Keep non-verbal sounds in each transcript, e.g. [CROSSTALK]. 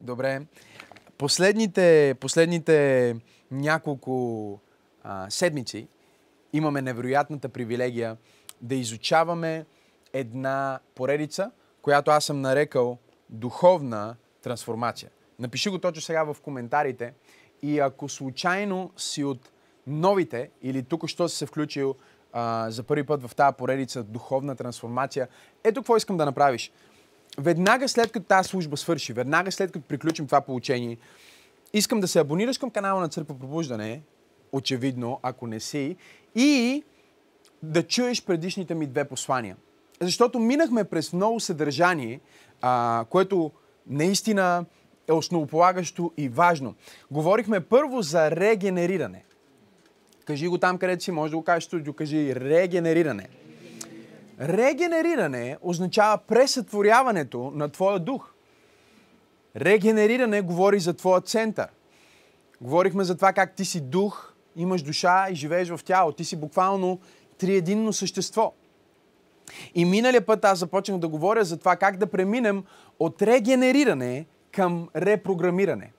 Добре. Последните, последните няколко а, седмици имаме невероятната привилегия да изучаваме една поредица, която аз съм нарекал духовна трансформация. Напиши го точно сега в коментарите и ако случайно си от новите или тук що си се включил а, за първи път в тази поредица духовна трансформация, ето какво искам да направиш. Веднага след като тази служба свърши, веднага след като приключим това получение, искам да се абонираш към канала на Църква Пробуждане, очевидно, ако не си, и да чуеш предишните ми две послания. Защото минахме през много съдържание, а, което наистина е основополагащо и важно. Говорихме първо за регенериране. Кажи го там, където си, може да го кажеш студио, кажи регенериране. Регенериране означава пресътворяването на твоя дух. Регенериране говори за твоя център. Говорихме за това как ти си дух, имаш душа и живееш в тяло. Ти си буквално триединно същество. И миналия път аз започнах да говоря за това как да преминем от регенериране към репрограмиране.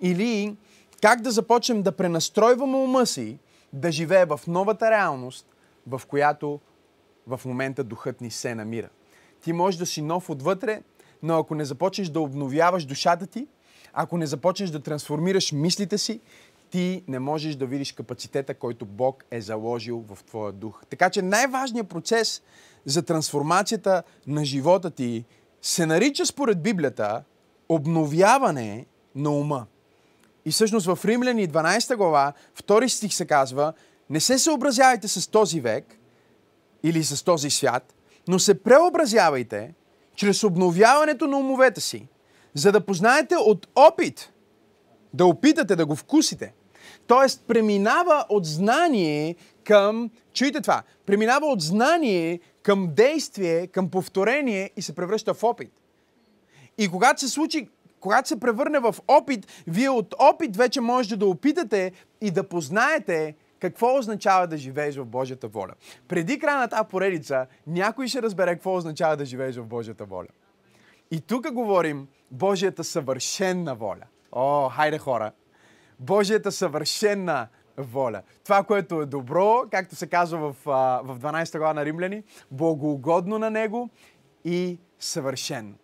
Или как да започнем да пренастройваме ума си да живее в новата реалност, в която в момента духът ни се намира. Ти можеш да си нов отвътре, но ако не започнеш да обновяваш душата ти, ако не започнеш да трансформираш мислите си, ти не можеш да видиш капацитета, който Бог е заложил в твоя дух. Така че най-важният процес за трансформацията на живота ти се нарича според Библията обновяване на ума. И всъщност в Римляни 12 глава, втори стих се казва, не се съобразявайте с този век или с този свят, но се преобразявайте чрез обновяването на умовете си, за да познаете от опит, да опитате да го вкусите. Тоест, преминава от знание към, чуйте това, преминава от знание към действие, към повторение и се превръща в опит. И когато се случи, когато се превърне в опит, вие от опит вече можете да опитате и да познаете какво означава да живееш в Божията воля. Преди края на тази поредица, някой ще разбере какво означава да живееш в Божията воля. И тук говорим Божията съвършенна воля. О, хайде хора! Божията съвършенна воля. Това, което е добро, както се казва в, в 12 глава на Римляни, богоугодно на Него и съвършено.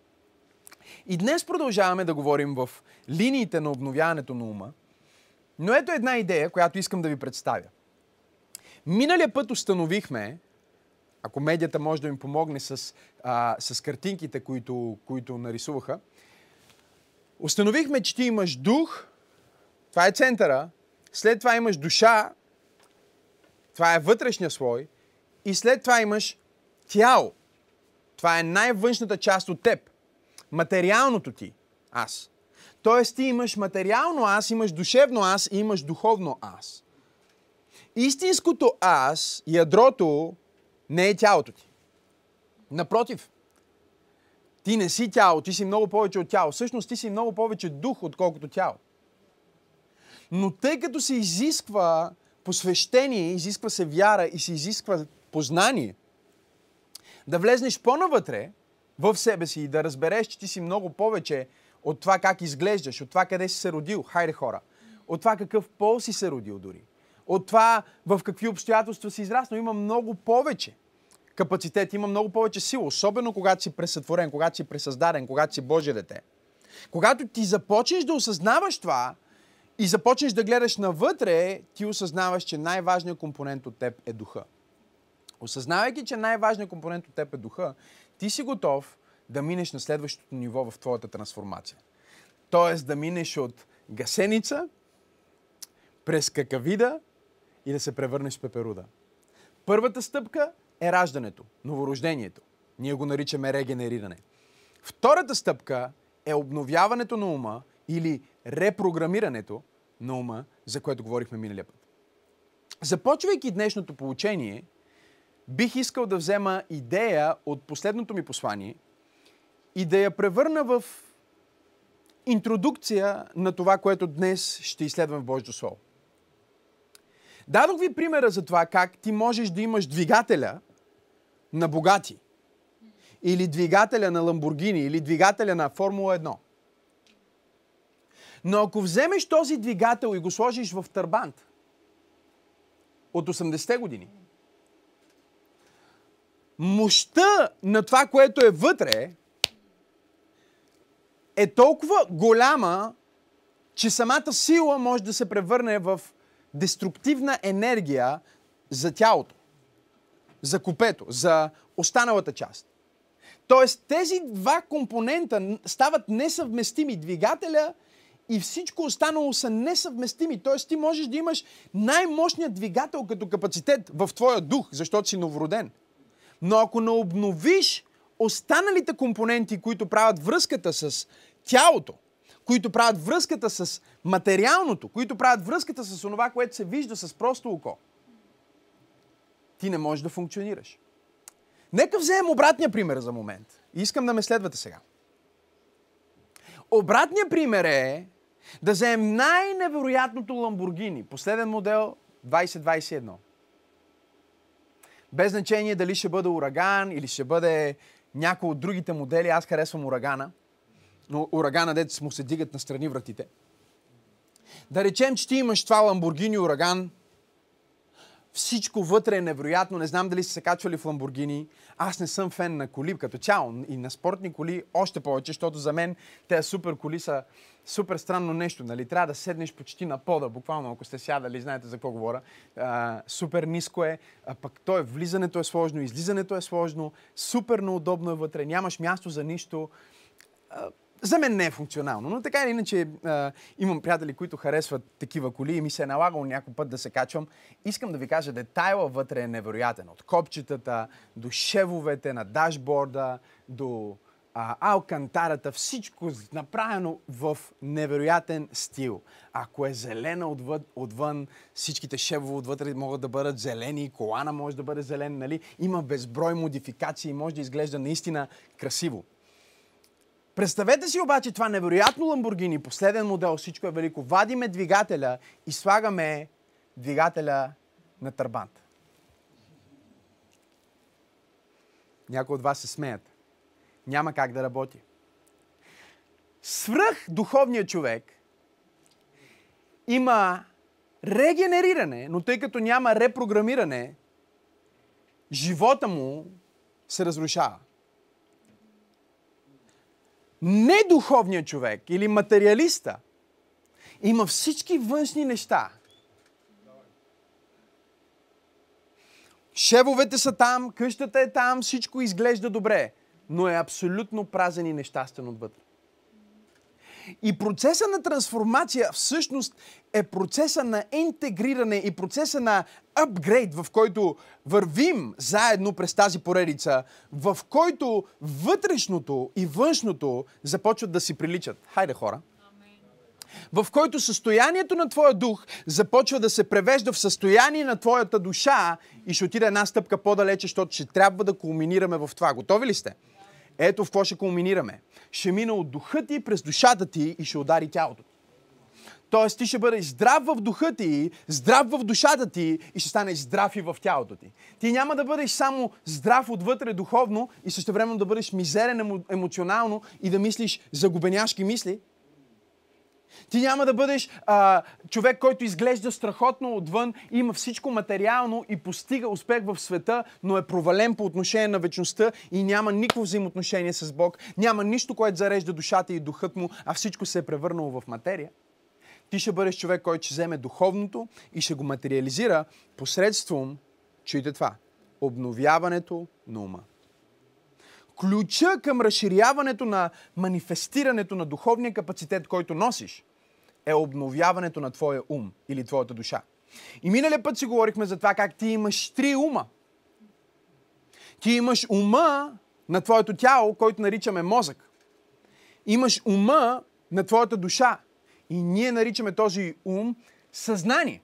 И днес продължаваме да говорим в линиите на обновяването на ума, но ето една идея, която искам да ви представя. Миналия път установихме, ако медията може да ми помогне с, а, с картинките, които, които нарисуваха, установихме, че ти имаш дух, това е центъра, след това имаш душа, това е вътрешния слой, и след това имаш тяло. Това е най-външната част от теб. Материалното ти аз. Тоест ти имаш материално аз, имаш душевно аз и имаш духовно аз. Истинското аз, ядрото, не е тялото ти. Напротив, ти не си тяло, ти си много повече от тяло. Всъщност ти си много повече дух, отколкото тяло. Но тъй като се изисква посвещение, изисква се вяра и се изисква познание, да влезнеш по-навътре в себе си и да разбереш, че ти си много повече от това как изглеждаш, от това къде си се родил, хайде хора, от това какъв пол си се родил дори, от това в какви обстоятелства си израснал, има много повече капацитет, има много повече сила, особено когато си пресътворен, когато си пресъздаден, когато си Божие дете. Когато ти започнеш да осъзнаваш това и започнеш да гледаш навътре, ти осъзнаваш, че най-важният компонент от теб е духа. Осъзнавайки, че най-важният компонент от теб е духа, ти си готов да минеш на следващото ниво в твоята трансформация. Тоест да минеш от гасеница през какавида и да се превърнеш в пеперуда. Първата стъпка е раждането, новорождението. Ние го наричаме регенериране. Втората стъпка е обновяването на ума или репрограмирането на ума, за което говорихме миналия път. Започвайки днешното получение, бих искал да взема идея от последното ми послание и да я превърна в интродукция на това, което днес ще изследвам в Божието Слово. Дадох ви примера за това как ти можеш да имаш двигателя на богати, или двигателя на Ламбургини, или двигателя на Формула 1. Но ако вземеш този двигател и го сложиш в търбант от 80-те години, мощта на това, което е вътре, е толкова голяма, че самата сила може да се превърне в деструктивна енергия за тялото, за купето, за останалата част. Тоест тези два компонента стават несъвместими. Двигателя и всичко останало са несъвместими. Тоест ти можеш да имаш най-мощният двигател като капацитет в твоя дух, защото си новороден. Но ако не обновиш останалите компоненти, които правят връзката с тялото, които правят връзката с материалното, които правят връзката с това, което се вижда с просто око, ти не можеш да функционираш. Нека вземем обратния пример за момент. Искам да ме следвате сега. Обратният пример е да вземем най-невероятното Ламбургини, последен модел 2021. Без значение дали ще бъде ураган или ще бъде някой от другите модели, аз харесвам урагана, но урагана, дете му се дигат на страни вратите. Да речем, че ти имаш това Ламбургини ураган, всичко вътре е невероятно. Не знам дали сте се качвали в Ламбургини. Аз не съм фен на коли като цяло. И на спортни коли още повече, защото за мен тези супер коли са супер странно нещо. Нали? Трябва да седнеш почти на пода, буквално, ако сте сядали, знаете за какво говоря. А, супер ниско е, а пък то е, влизането е сложно, излизането е сложно, супер неудобно е вътре, нямаш място за нищо. А, за мен не е функционално, но така или иначе а, имам приятели, които харесват такива коли и ми се е налагало някой път да се качвам. Искам да ви кажа, детайла вътре е невероятен. От копчетата, до шевовете на дашборда, до а, алкантарата, всичко направено в невероятен стил. Ако е зелена отвън, отвън всичките шевове отвътре могат да бъдат зелени, колана може да бъде зелен, нали? Има безброй модификации, може да изглежда наистина красиво. Представете си обаче това невероятно Ламбургини, последен модел, всичко е велико. Вадиме двигателя и слагаме двигателя на търбант. Някои от вас се смеят. Няма как да работи. Свръх духовният човек има регенериране, но тъй като няма репрограмиране, живота му се разрушава недуховният човек или материалиста има всички външни неща. Шевовете са там, къщата е там, всичко изглежда добре, но е абсолютно празен и нещастен отвътре. И процеса на трансформация всъщност е процеса на интегриране и процеса на апгрейд, в който вървим заедно през тази поредица, в който вътрешното и външното започват да си приличат. Хайде хора! в който състоянието на твоя дух започва да се превежда в състояние на твоята душа и ще отиде една стъпка по-далече, защото ще трябва да кулминираме в това. Готови ли сте? Ето в какво ще кулминираме. Ще мина от духа ти през душата ти и ще удари тялото ти. Тоест ти ще бъдеш здрав в духа ти, здрав в душата ти и ще станеш здрав и в тялото ти. Ти няма да бъдеш само здрав отвътре духовно и също време да бъдеш мизерен емоционално и да мислиш загубеняшки мисли. Ти няма да бъдеш а, човек, който изглежда страхотно отвън, има всичко материално и постига успех в света, но е провален по отношение на вечността и няма никакво взаимоотношение с Бог. Няма нищо, което зарежда душата и духът му, а всичко се е превърнало в материя. Ти ще бъдеш човек, който ще вземе духовното и ще го материализира посредством, чуйте това, обновяването на ума. Ключа към разширяването на манифестирането на духовния капацитет, който носиш, е обновяването на твоя ум или твоята душа. И миналия път си говорихме за това как ти имаш три ума. Ти имаш ума на твоето тяло, който наричаме мозък. Имаш ума на твоята душа. И ние наричаме този ум съзнание.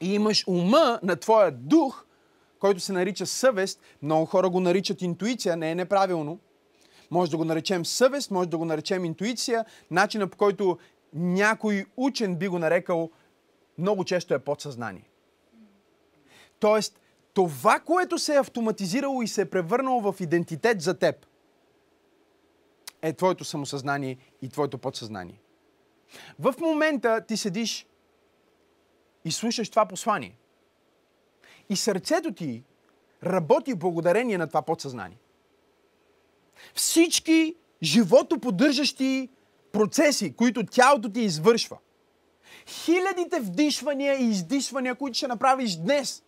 И имаш ума на твоя дух, който се нарича съвест. Много хора го наричат интуиция, не е неправилно. Може да го наречем съвест, може да го наречем интуиция, начина по който някой учен би го нарекал много често е подсъзнание. Тоест, това, което се е автоматизирало и се е превърнало в идентитет за теб, е твоето самосъзнание и твоето подсъзнание. В момента ти седиш и слушаш това послание. И сърцето ти работи благодарение на това подсъзнание. Всички животоподдържащи процеси, които тялото ти извършва, хилядите вдишвания и издишвания, които ще направиш днес,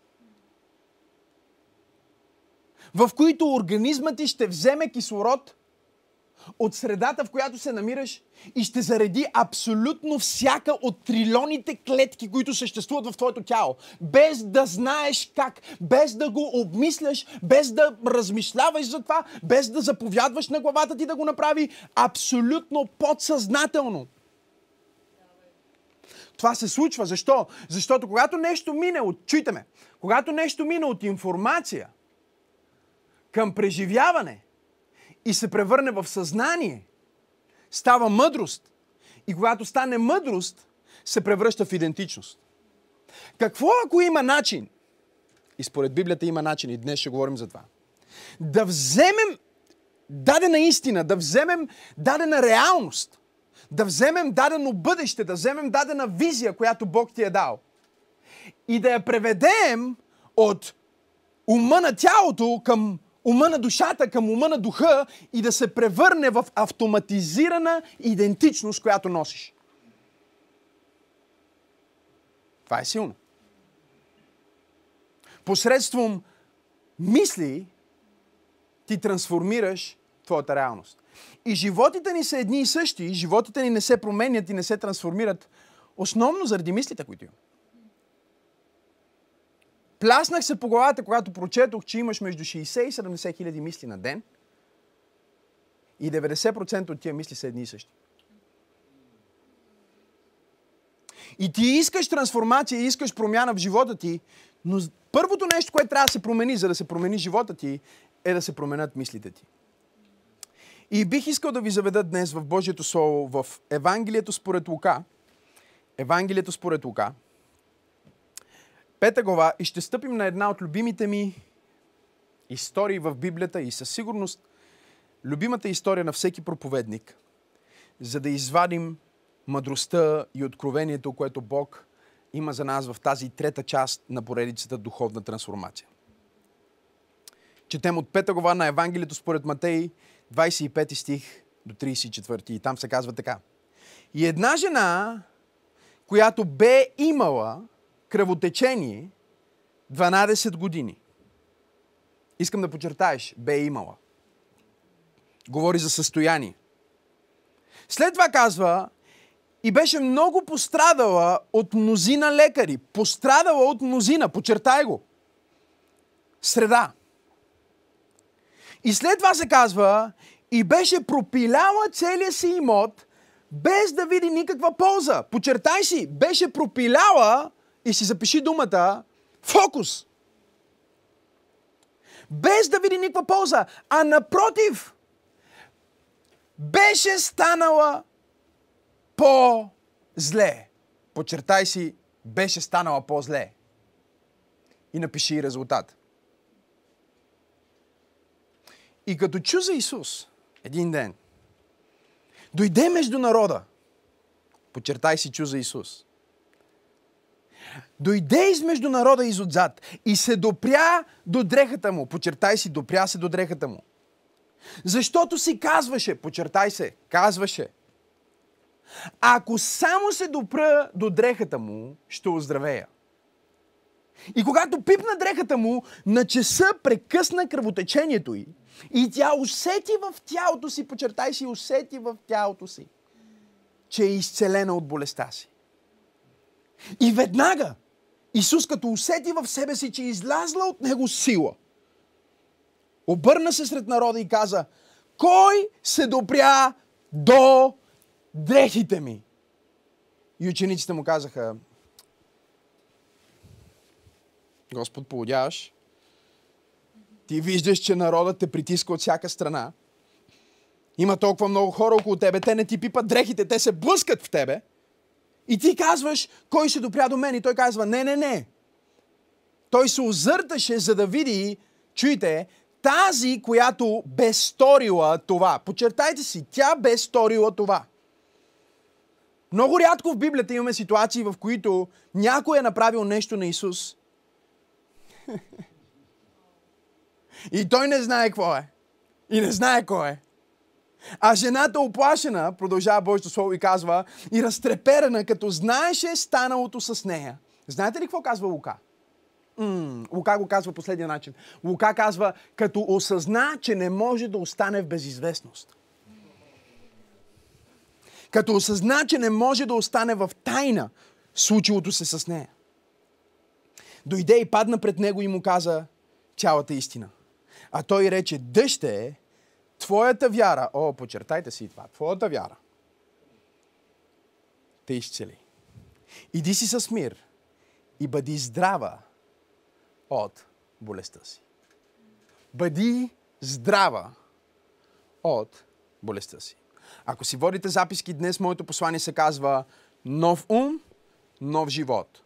в които организмът ти ще вземе кислород от средата, в която се намираш и ще зареди абсолютно всяка от трилионите клетки, които съществуват в твоето тяло. Без да знаеш как, без да го обмисляш, без да размишляваш за това, без да заповядваш на главата ти да го направи, абсолютно подсъзнателно. Това се случва. Защо? Защото когато нещо мине от, чуйте когато нещо мине от информация към преживяване и се превърне в съзнание, става мъдрост. И когато стане мъдрост, се превръща в идентичност. Какво ако има начин? И според Библията има начин и днес ще говорим за това. Да вземем дадена истина, да вземем дадена реалност, да вземем дадено бъдеще, да вземем дадена визия, която Бог ти е дал. И да я преведем от ума на тялото към ума на душата, към ума на духа и да се превърне в автоматизирана идентичност, която носиш. Това е силно. Посредством мисли ти трансформираш твоята реалност. И животите ни са едни и същи, животите ни не се променят и не се трансформират, основно заради мислите, които имам. Пляснах се по главата, когато прочетох, че имаш между 60 и 70 хиляди мисли на ден и 90% от тия мисли са едни и същи. И ти искаш трансформация, искаш промяна в живота ти, но първото нещо, което трябва да се промени, за да се промени живота ти, е да се променят мислите ти. И бих искал да ви заведа днес в Божието Слово, в Евангелието според Лука. Евангелието според Лука. Пета глава и ще стъпим на една от любимите ми истории в Библията и със сигурност любимата история на всеки проповедник, за да извадим мъдростта и откровението, което Бог има за нас в тази трета част на поредицата Духовна трансформация. Четем от пета глава на Евангелието според Матей, 25 стих до 34. И там се казва така. И една жена, която бе имала кръвотечение 12 години. Искам да подчертаеш, бе имала. Говори за състояние. След това казва, и беше много пострадала от мнозина лекари. Пострадала от мнозина, подчертай го. Среда. И след това се казва, и беше пропиляла целия си имот, без да види никаква полза. Почертай си, беше пропиляла и си запиши думата фокус. Без да види никаква полза, а напротив, беше станала по-зле. Почертай си, беше станала по-зле. И напиши резултат. И като чу за Исус един ден, дойде между народа. Почертай си чу за Исус дойде измежду народа изотзад и се допря до дрехата му. Почертай си, допря се до дрехата му. Защото си казваше, почертай се, казваше, ако само се допра до дрехата му, ще оздравея. И когато пипна дрехата му, на часа прекъсна кръвотечението й. И тя усети в тялото си, почертай си, усети в тялото си, че е изцелена от болестта си. И веднага Исус като усети в себе си, че е излязла от него сила, обърна се сред народа и каза, кой се допря до дрехите ми? И учениците му казаха, Господ, поводяваш. Ти виждаш, че народът те притиска от всяка страна. Има толкова много хора около тебе, те не ти пипат дрехите, те се блъскат в тебе – и ти казваш, кой ще допря до мен? И той казва, не, не, не. Той се озърташе, за да види, чуйте, тази, която бе сторила това. Почертайте си, тя бе сторила това. Много рядко в Библията имаме ситуации, в които някой е направил нещо на Исус. [LAUGHS] И той не знае какво е. И не знае кой е. А жената оплашена, продължава Божието Слово и казва, и разтреперена, като знаеше станалото с нея. Знаете ли какво казва Лука? М- Лука го казва последния начин. Лука казва, като осъзна, че не може да остане в безизвестност. Като осъзна, че не може да остане в тайна случилото се с нея. Дойде и падна пред него и му каза цялата истина. А той рече, дъще, твоята вяра, о, почертайте си това, твоята вяра те изцели. Иди си с мир и бъди здрава от болестта си. Бъди здрава от болестта си. Ако си водите записки днес, моето послание се казва Нов ум, нов живот.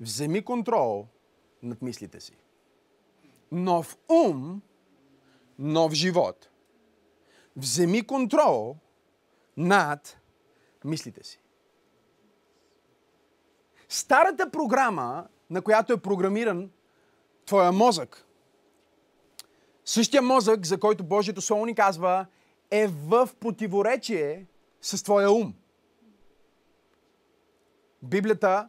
Вземи контрол над мислите си. Нов ум, нов живот. Вземи контрол над мислите си. Старата програма, на която е програмиран твоя мозък, същия мозък, за който Божието Слово ни казва, е в противоречие с твоя ум. Библията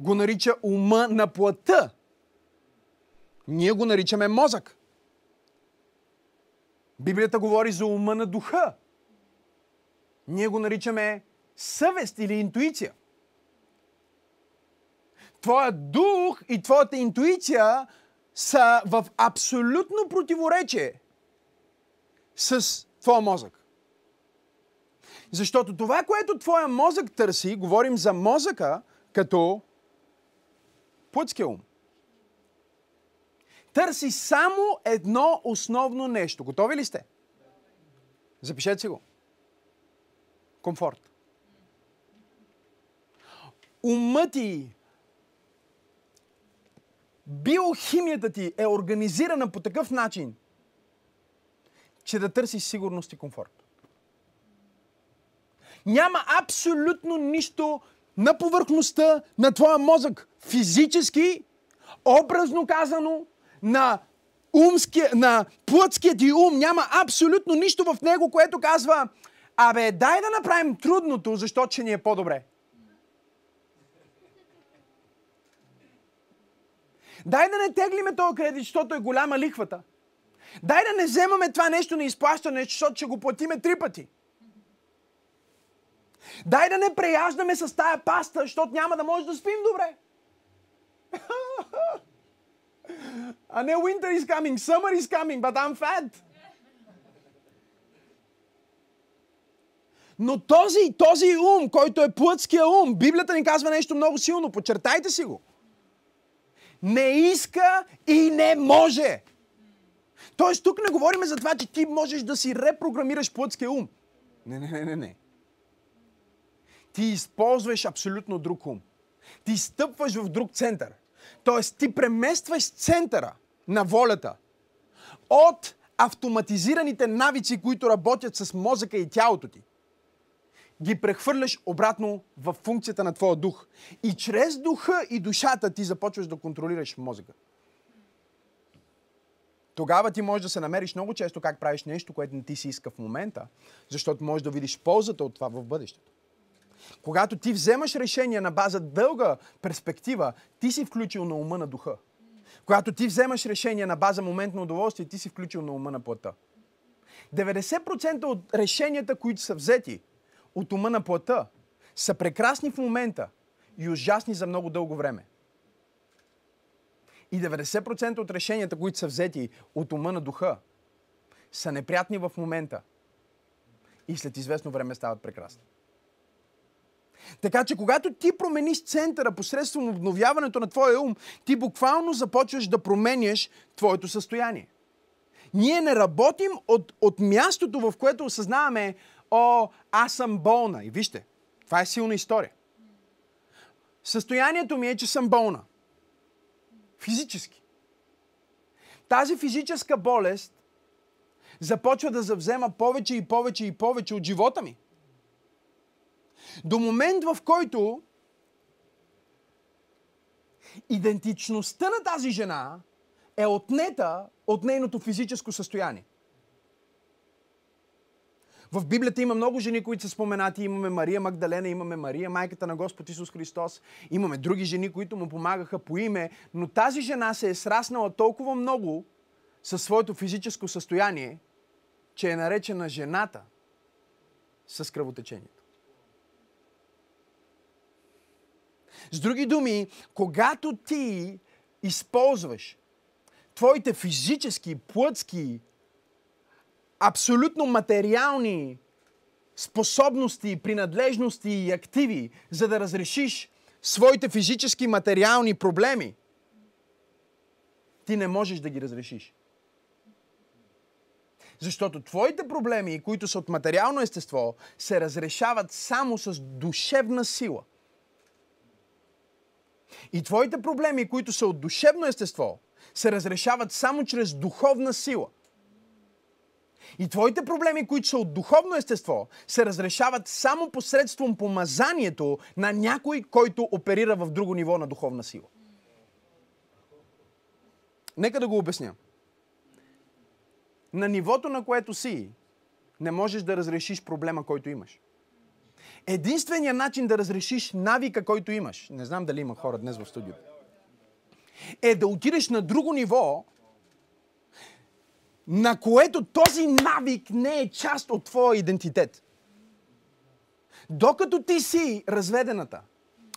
го нарича ума на плътта. Ние го наричаме мозък. Библията говори за ума на духа. Ние го наричаме съвест или интуиция. Твоя дух и твоята интуиция са в абсолютно противоречие с твоя мозък. Защото това, което твоя мозък търси, говорим за мозъка като плътския ум. Търси само едно основно нещо. Готови ли сте? Запишете си го. Комфорт. Умът ти, биохимията ти е организирана по такъв начин, че да търсиш сигурност и комфорт. Няма абсолютно нищо на повърхността на твоя мозък, физически, образно казано, на умския, на плътския ти ум, няма абсолютно нищо в него, което казва, абе, дай да направим трудното, защото ще ни е по-добре. Дай да не теглиме този кредит, защото е голяма лихвата. Дай да не вземаме това нещо на изплащане, защото ще го платиме три пъти. Дай да не преяждаме с тая паста, защото няма да може да спим добре. [LAUGHS] [LAUGHS] А не winter is coming, summer is coming, but I'm fat. Но този, този ум, който е плътския ум, Библията ни казва нещо много силно, подчертайте си го. Не иска и не може. Тоест тук не говорим за това, че ти можеш да си репрограмираш плътския ум. Не, не, не, не, не. Ти използваш абсолютно друг ум. Ти стъпваш в друг център. Тоест ти преместваш центъра на волята от автоматизираните навици, които работят с мозъка и тялото ти. Ги прехвърляш обратно в функцията на твоя дух. И чрез духа и душата ти започваш да контролираш мозъка. Тогава ти можеш да се намериш много често как правиш нещо, което не ти си иска в момента, защото можеш да видиш ползата от това в бъдещето. Когато ти вземаш решение на база дълга перспектива, ти си включил на ума на духа. Когато ти вземаш решение на база моментно удоволствие, ти си включил на ума на плътта. 90% от решенията, които са взети от ума на плътта, са прекрасни в момента и ужасни за много дълго време. И 90% от решенията, които са взети от ума на духа, са неприятни в момента и след известно време стават прекрасни. Така че когато ти промениш центъра посредством обновяването на твоя ум, ти буквално започваш да променяш твоето състояние. Ние не работим от, от мястото, в което осъзнаваме, о, аз съм болна. И вижте, това е силна история. Състоянието ми е, че съм болна. Физически. Тази физическа болест започва да завзема повече и повече и повече от живота ми. До момент, в който идентичността на тази жена е отнета от нейното физическо състояние. В Библията има много жени, които са споменати. Имаме Мария Магдалена, имаме Мария, майката на Господ Исус Христос. Имаме други жени, които му помагаха по име. Но тази жена се е сраснала толкова много със своето физическо състояние, че е наречена жената с кръвотечението. С други думи, когато ти използваш твоите физически, плътски, абсолютно материални способности, принадлежности и активи, за да разрешиш своите физически, материални проблеми, ти не можеш да ги разрешиш. Защото твоите проблеми, които са от материално естество, се разрешават само с душевна сила. И твоите проблеми, които са от душевно естество, се разрешават само чрез духовна сила. И твоите проблеми, които са от духовно естество, се разрешават само посредством помазанието на някой, който оперира в друго ниво на духовна сила. Нека да го обясня. На нивото, на което си, не можеш да разрешиш проблема, който имаш. Единственият начин да разрешиш навика, който имаш, не знам дали има хора днес в студиото, е да отидеш на друго ниво, на което този навик не е част от твоя идентитет. Докато ти си разведената,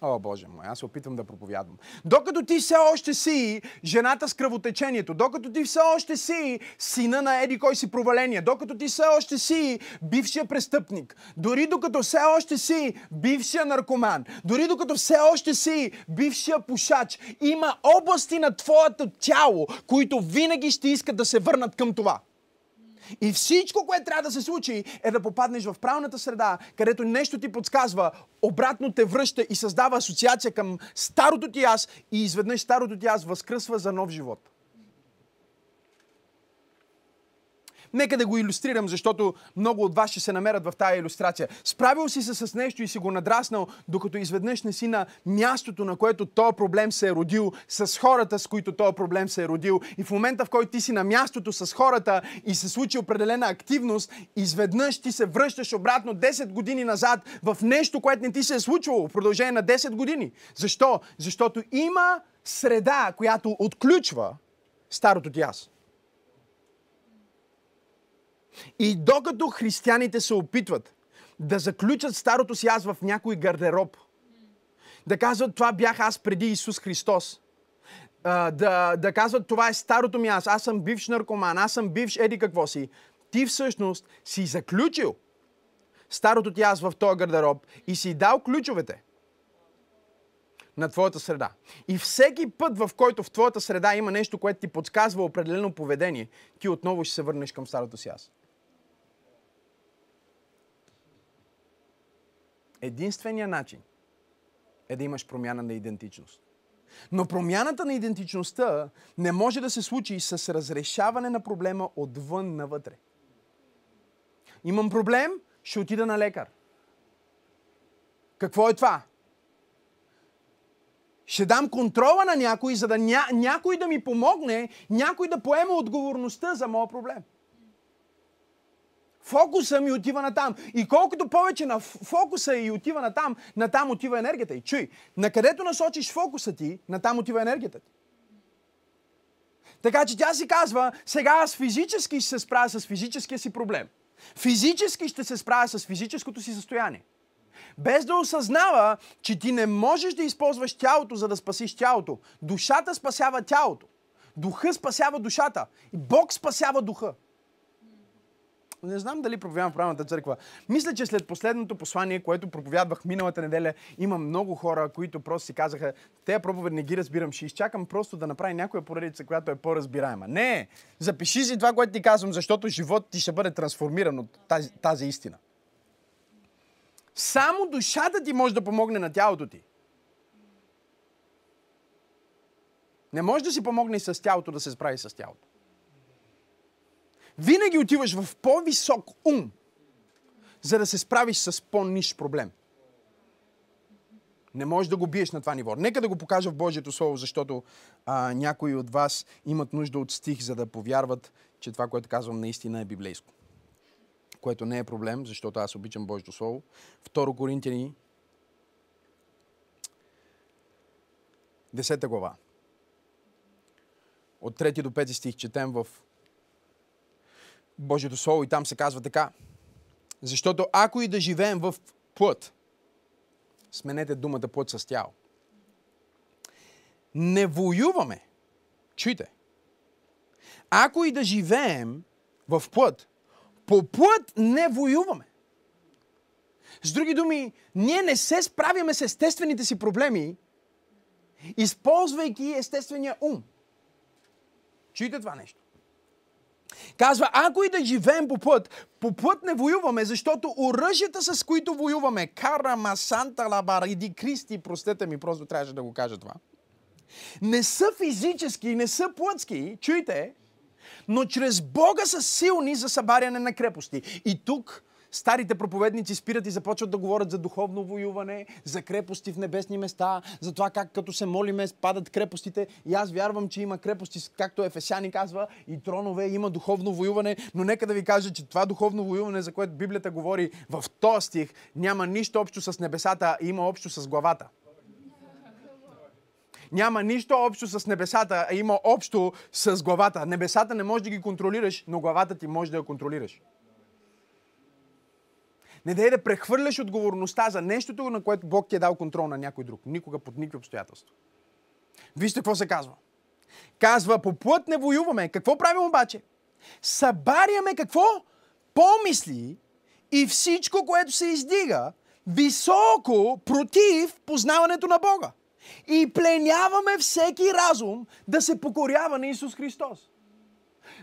О, Боже мой, аз се опитвам да проповядвам. Докато ти все още си жената с кръвотечението, докато ти все още си сина на еди кой си проваление, докато ти все още си бившия престъпник, дори докато все още си бившия наркоман, дори докато все още си бившия пушач, има области на твоето тяло, които винаги ще искат да се върнат към това. И всичко, което трябва да се случи, е да попаднеш в правилната среда, където нещо ти подсказва, обратно те връща и създава асоциация към старото ти аз и изведнъж старото ти аз възкръсва за нов живот. Нека да го иллюстрирам, защото много от вас ще се намерят в тази иллюстрация. Справил си се с нещо и си го надраснал, докато изведнъж не си на мястото, на което този проблем се е родил, с хората, с които този проблем се е родил. И в момента, в който ти си на мястото с хората и се случи определена активност, изведнъж ти се връщаш обратно 10 години назад в нещо, което не ти се е случвало в продължение на 10 години. Защо? Защото има среда, която отключва старото ти аз. И докато християните се опитват да заключат старото си аз в някой гардероб, да казват това бях аз преди Исус Христос, да, да казват това е старото ми аз, аз съм бивш наркоман, аз съм бивш еди какво си, ти всъщност си заключил старото ти аз в този гардероб и си дал ключовете на твоята среда. И всеки път, в който в твоята среда има нещо, което ти подсказва определено поведение, ти отново ще се върнеш към старото си аз. Единственият начин е да имаш промяна на идентичност. Но промяната на идентичността не може да се случи с разрешаване на проблема отвън навътре. Имам проблем, ще отида на лекар. Какво е това? Ще дам контрола на някой, за да ня... някой да ми помогне, някой да поема отговорността за моят проблем. Фокуса ми отива на там. И колкото повече на фокуса и отива на там, на там отива енергията. И чуй, на където насочиш фокуса ти, на там отива енергията ти. Така че тя си казва, сега аз физически ще се справя с физическия си проблем. Физически ще се справя с физическото си състояние. Без да осъзнава, че ти не можеш да използваш тялото, за да спасиш тялото. Душата спасява тялото. Духа спасява душата. И Бог спасява духа. Не знам дали проповядвам в правилната църква. Мисля, че след последното послание, което проповядвах миналата неделя, има много хора, които просто си казаха, те проповед не ги разбирам, ще изчакам просто да направя някоя поредица, която е по-разбираема. Не! Запиши си това, което ти казвам, защото живот ти ще бъде трансформиран от тази, тази истина. Само душата ти може да помогне на тялото ти. Не може да си помогне с тялото да се справи с тялото. Винаги отиваш в по-висок ум, за да се справиш с по-ниш проблем. Не можеш да го биеш на това ниво. Нека да го покажа в Божието Слово, защото а, някои от вас имат нужда от стих, за да повярват, че това, което казвам, наистина е библейско. Което не е проблем, защото аз обичам Божието Слово. Второ Коринтияни, 10 глава. От 3 до 5 стих четем в Божието Слово и там се казва така. Защото ако и да живеем в плът, сменете думата плът с тяло. Не воюваме. Чуйте. Ако и да живеем в плът, по плът не воюваме. С други думи, ние не се справяме с естествените си проблеми, използвайки естествения ум. Чуйте това нещо. Казва, ако и да живеем по път, по път не воюваме, защото оръжията, с които воюваме, кара, масанта, лабара, иди Кристи, простете ми, просто трябваше да го кажа това, не са физически, не са плътски, чуйте, но чрез Бога са силни за събаряне на крепости. И тук Старите проповедници спират и започват да говорят за духовно воюване, за крепости в небесни места, за това как като се молиме падат крепостите. И аз вярвам, че има крепости, както Ефесяни казва, и тронове, има духовно воюване. Но нека да ви кажа, че това духовно воюване, за което Библията говори в този стих, няма нищо общо с небесата, има общо с главата няма нищо общо с небесата, а има общо с главата. Небесата не можеш да ги контролираш, но главата ти може да я контролираш. Не дай да прехвърляш отговорността за нещото, на което Бог ти е дал контрол на някой друг. Никога под никакви обстоятелства. Вижте какво се казва. Казва, по плът не воюваме. Какво правим обаче? Събаряме какво? Помисли и всичко, което се издига високо против познаването на Бога. И пленяваме всеки разум да се покорява на Исус Христос.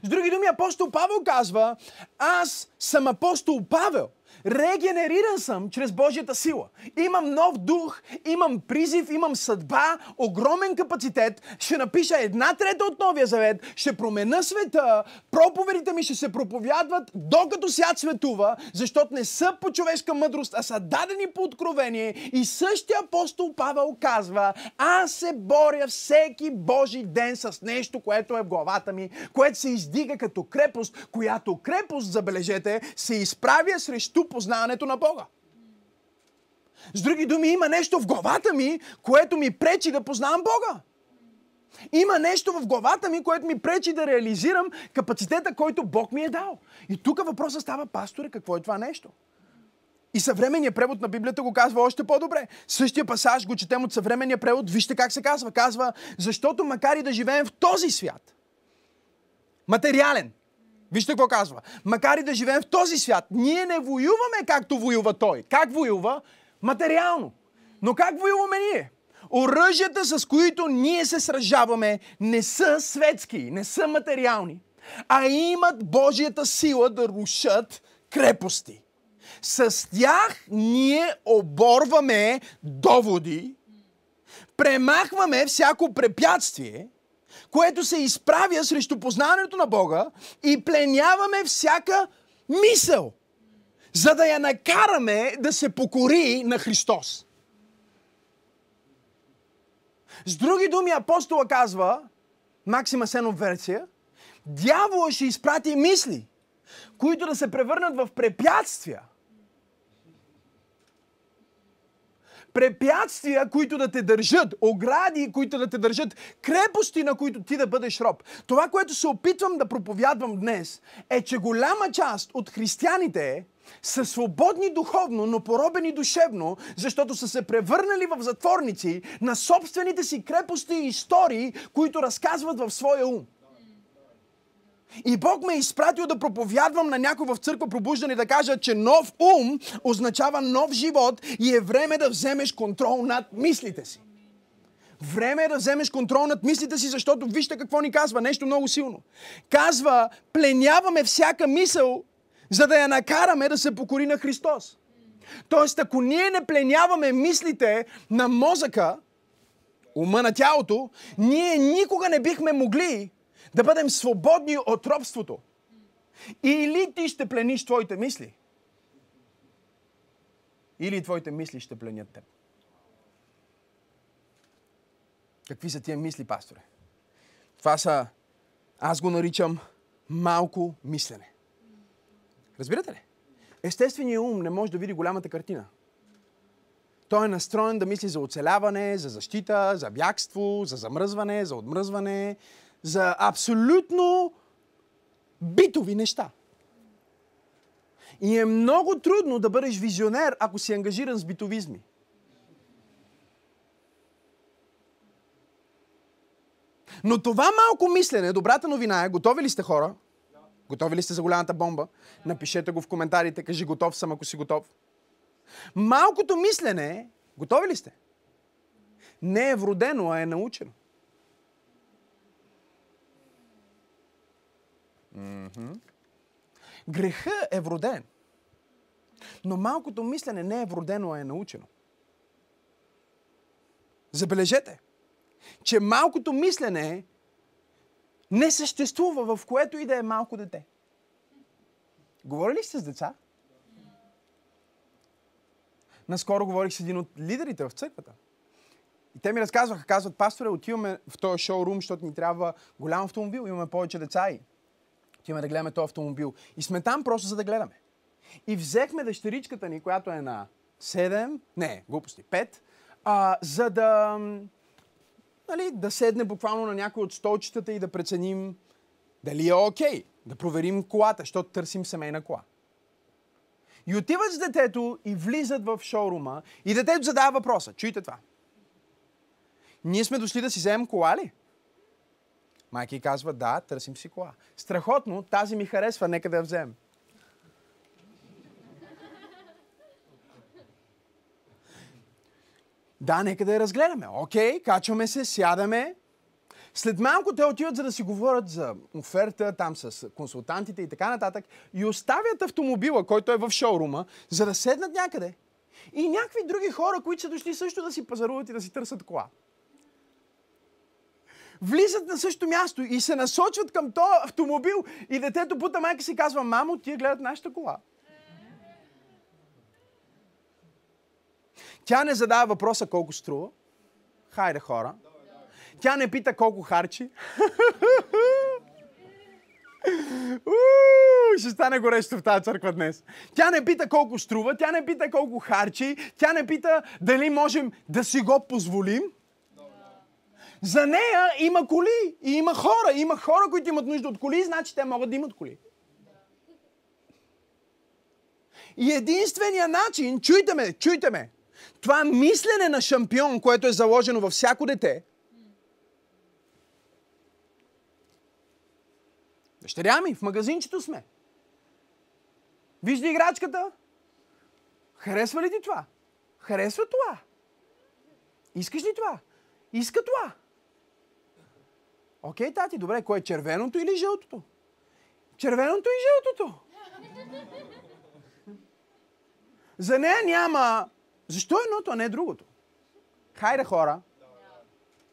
С други думи, апостол Павел казва, аз съм апостол Павел – Регенериран съм чрез Божията сила. Имам нов дух, имам призив, имам съдба, огромен капацитет. Ще напиша една трета от Новия Завет, ще промена света, проповедите ми ще се проповядват докато свят светува, защото не са по човешка мъдрост, а са дадени по откровение. И същия апостол Павел казва, аз се боря всеки Божи ден с нещо, което е в главата ми, което се издига като крепост, която крепост, забележете, се изправя срещу познаването на Бога. С други думи, има нещо в главата ми, което ми пречи да познавам Бога. Има нещо в главата ми, което ми пречи да реализирам капацитета, който Бог ми е дал. И тук въпросът става, пасторе, какво е това нещо? И съвременният превод на Библията го казва още по-добре. Същия пасаж го четем от съвременния превод. Вижте как се казва. Казва, защото макар и да живеем в този свят, материален, Вижте какво казва. Макар и да живеем в този свят, ние не воюваме както воюва той. Как воюва? Материално. Но как воюваме ние? Оръжията, с които ние се сражаваме, не са светски, не са материални, а имат Божията сила да рушат крепости. С тях ние оборваме доводи, премахваме всяко препятствие – което се изправя срещу познаването на Бога и пленяваме всяка мисъл, за да я накараме да се покори на Христос. С други думи, апостола казва, Максима Сенов версия, дявола ще изпрати мисли, които да се превърнат в препятствия – препятствия, които да те държат, огради, които да те държат, крепости, на които ти да бъдеш роб. Това, което се опитвам да проповядвам днес, е, че голяма част от християните са свободни духовно, но поробени душевно, защото са се превърнали в затворници на собствените си крепости и истории, които разказват в своя ум. И Бог ме е изпратил да проповядвам на някой в църква пробуждане да кажа, че нов ум означава нов живот и е време да вземеш контрол над мислите си. Време е да вземеш контрол над мислите си, защото вижте какво ни казва. Нещо много силно. Казва, пленяваме всяка мисъл, за да я накараме да се покори на Христос. Тоест, ако ние не пленяваме мислите на мозъка, ума на тялото, ние никога не бихме могли да бъдем свободни от робството. Или ти ще плениш твоите мисли, или твоите мисли ще пленят теб. Какви са тия мисли, пасторе? Това са, аз го наричам малко мислене. Разбирате ли? Естественият ум не може да види голямата картина. Той е настроен да мисли за оцеляване, за защита, за бягство, за замръзване, за отмръзване, за абсолютно битови неща. И е много трудно да бъдеш визионер, ако си ангажиран с битовизми. Но това малко мислене, добрата новина е, готови ли сте хора? Готови ли сте за голямата бомба? Напишете го в коментарите, кажи готов съм, ако си готов. Малкото мислене, готови ли сте? Не е вродено, а е научено. Mm-hmm. Греха е вроден. Но малкото мислене не е вродено, а е научено. Забележете, че малкото мислене не съществува в което и да е малко дете. Говорили ли сте с деца? Наскоро говорих с един от лидерите в църквата. И те ми разказваха, казват, пасторе, отиваме в този шоурум, защото ни трябва голям автомобил, имаме повече деца и отиваме да гледаме този автомобил. И сме там просто за да гледаме. И взехме дъщеричката ни, която е на 7, не, глупости, 5, а, за да, нали, да седне буквално на някой от столчетата и да преценим дали е окей. Okay. Да проверим колата, защото търсим семейна кола. И отиват с детето и влизат в шоурума и детето задава въпроса. Чуйте това. Ние сме дошли да си вземем кола ли? Майки казва, да, търсим си кола. Страхотно, тази ми харесва, нека да я вземем. Да, нека да я разгледаме. Окей, качваме се, сядаме. След малко те отиват за да си говорят за оферта там с консултантите и така нататък и оставят автомобила, който е в шоурума, за да седнат някъде. И някакви други хора, които са дошли също да си пазаруват и да си търсят кола. Влизат на същото място и се насочват към този автомобил и детето бута майка си казва, мамо, тия гледат нашата кола. Тя не задава въпроса колко струва. Хайде хора. Тя не пита колко харчи. [LAUGHS] ще стане горещо в тази църква днес. Тя не пита колко струва, тя не пита колко харчи, тя не пита дали можем да си го позволим. За нея има коли и има хора. Има хора, които имат нужда от коли, значи те могат да имат коли. И единствения начин, чуйте ме, чуйте ме, това мислене на шампион, което е заложено във всяко дете, Дъщеря ми, в магазинчето сме. Вижда играчката. Харесва ли ти това? Харесва това. Искаш ли това? Иска това. Окей, тати, добре, кое е червеното или жълтото? Червеното и жълтото. За нея няма защо едното, а не другото? Хайде хора,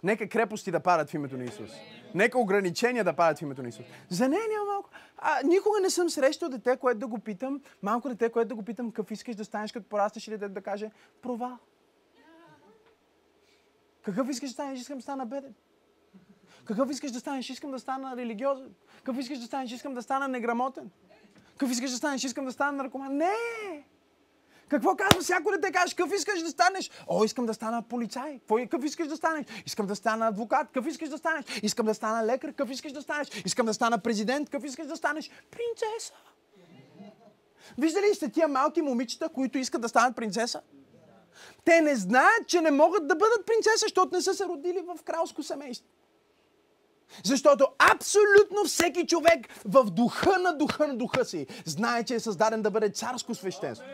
нека крепости да падат в името на Исус. Нека ограничения да падат в името на Исус. За нея няма малко. А, никога не съм срещал дете, което да го питам, малко дете, което да го питам, какъв искаш да станеш, като порастеш или да, да каже провал. Какъв искаш да станеш? Искам да стана беден. Какъв искаш да станеш? Искам да стана религиозен. Какъв искаш да станеш? Искам да стана неграмотен. Какъв искаш да станеш? Искам да стана наркоман. Не! Какво казва всяко дете? Кажеш, какъв искаш да станеш? О, искам да стана полицай. Какъв искаш да станеш? Искам да стана адвокат. Какъв искаш да станеш? Искам да стана лекар. Какъв искаш да станеш? Искам да стана президент. Какъв искаш да станеш? Принцеса. Виждали ли сте тия малки момичета, които искат да станат принцеса? Те не знаят, че не могат да бъдат принцеса, защото не са се родили в кралско семейство. Защото абсолютно всеки човек в духа на духа на духа си знае, че е създаден да бъде царско свещенство.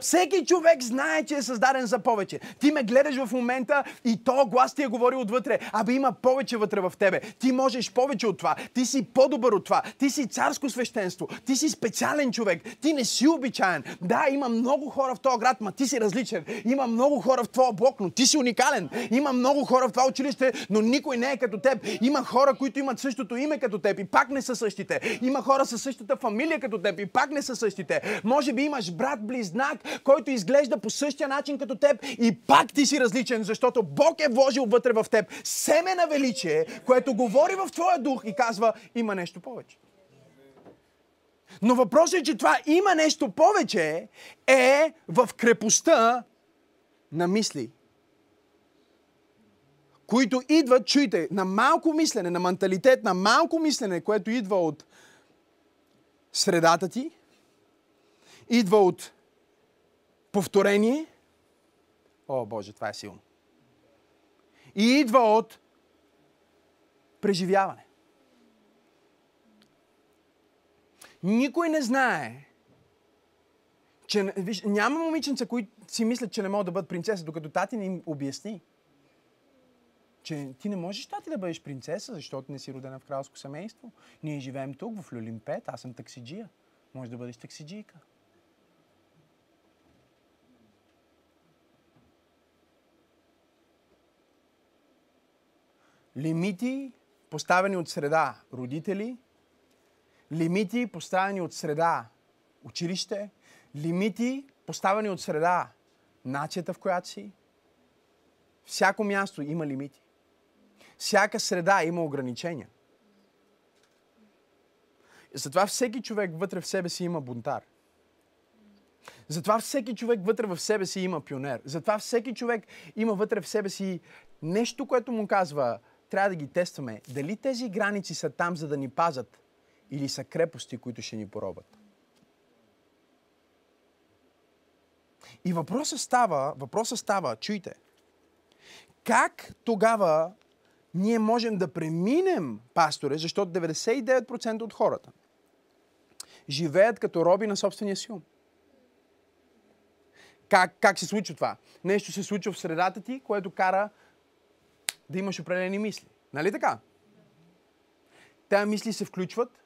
Всеки човек знае, че е създаден за повече. Ти ме гледаш в момента и то глас ти е говори отвътре. Абе има повече вътре в тебе. Ти можеш повече от това. Ти си по-добър от това. Ти си царско свещенство. Ти си специален човек. Ти не си обичаен. Да, има много хора в този град, ма ти си различен. Има много хора в твоя блок, но ти си уникален. Има много хора в това училище, но никой не е като теб. Има хора, които имат същото име като теб и пак не са същите. Има хора със същата фамилия като теб и пак не са същите. Може би имаш брат, близнак, който изглежда по същия начин като теб и пак ти си различен, защото Бог е вложил вътре в теб семе на величие, което говори в твоя дух и казва, има нещо повече. Но въпросът е, че това има нещо повече е в крепостта на мисли които идват, чуйте, на малко мислене, на менталитет, на малко мислене, което идва от средата ти, идва от повторение. О, Боже, това е силно. И идва от преживяване. Никой не знае, че виж, няма момиченца, които си мислят, че не могат да бъдат принцеса, докато тати не им обясни че ти не можеш тати да бъдеш принцеса, защото не си родена в кралско семейство. Ние живеем тук, в Люлин 5, аз съм таксиджия. Може да бъдеш таксиджийка. Лимити, поставени от среда родители, лимити, поставени от среда училище, лимити, поставени от среда нацията, в която си. Всяко място има лимити. Всяка среда има ограничения. Затова всеки човек вътре в себе си има бунтар. Затова всеки човек вътре в себе си има пионер. Затова всеки човек има вътре в себе си нещо, което му казва, трябва да ги тестваме. Дали тези граници са там, за да ни пазат, или са крепости, които ще ни поробят. И въпросът става, въпросът става, чуйте, как тогава ние можем да преминем, пасторе, защото 99% от хората живеят като роби на собствения си ум. Как, как се случва това? Нещо се случва в средата ти, което кара да имаш определени мисли. Нали така? Те мисли се включват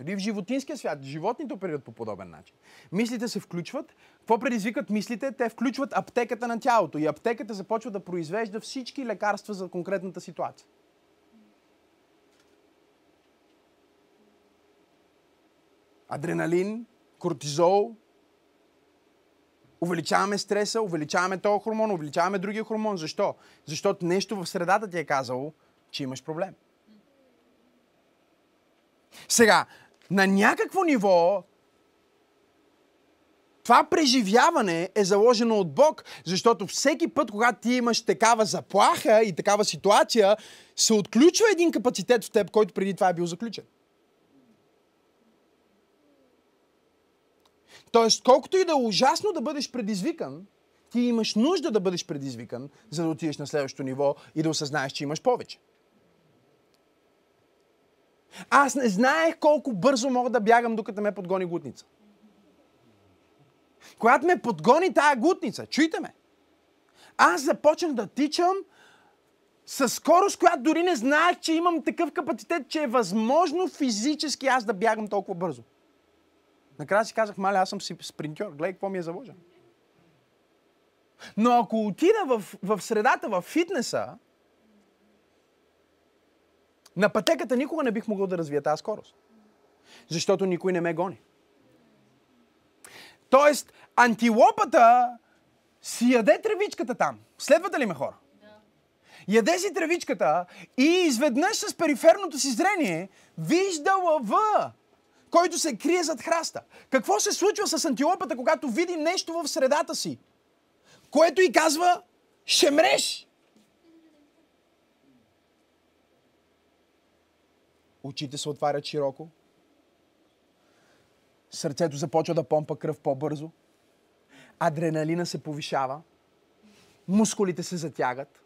дори в животинския свят, животните оперират по подобен начин. Мислите се включват. Какво предизвикат мислите? Те включват аптеката на тялото. И аптеката започва да произвежда всички лекарства за конкретната ситуация. Адреналин, кортизол, увеличаваме стреса, увеличаваме този хормон, увеличаваме другия хормон. Защо? Защото нещо в средата ти е казало, че имаш проблем. Сега, на някакво ниво това преживяване е заложено от Бог, защото всеки път, когато ти имаш такава заплаха и такава ситуация, се отключва един капацитет в теб, който преди това е бил заключен. Тоест, колкото и да е ужасно да бъдеш предизвикан, ти имаш нужда да бъдеш предизвикан, за да отидеш на следващото ниво и да осъзнаеш, че имаш повече. Аз не знаех колко бързо мога да бягам, докато ме подгони гутница. Когато ме подгони тая гутница, чуйте ме, аз започнах да тичам с скорост, която дори не знаех, че имам такъв капацитет, че е възможно физически аз да бягам толкова бързо. Накрая си казах, маля, аз съм си спринтьор, гледай какво ми е заложено. Но ако отида в, в средата, в фитнеса, на пътеката никога не бих могъл да развия тази скорост. Защото никой не ме гони. Тоест, антилопата си яде тревичката там. Следвате ли ме хора? Яде си тревичката и изведнъж с периферното си зрение вижда лъва, който се крие зад храста. Какво се случва с антилопата, когато види нещо в средата си, което и казва, ще мреш. очите се отварят широко, сърцето започва да помпа кръв по-бързо, адреналина се повишава, мускулите се затягат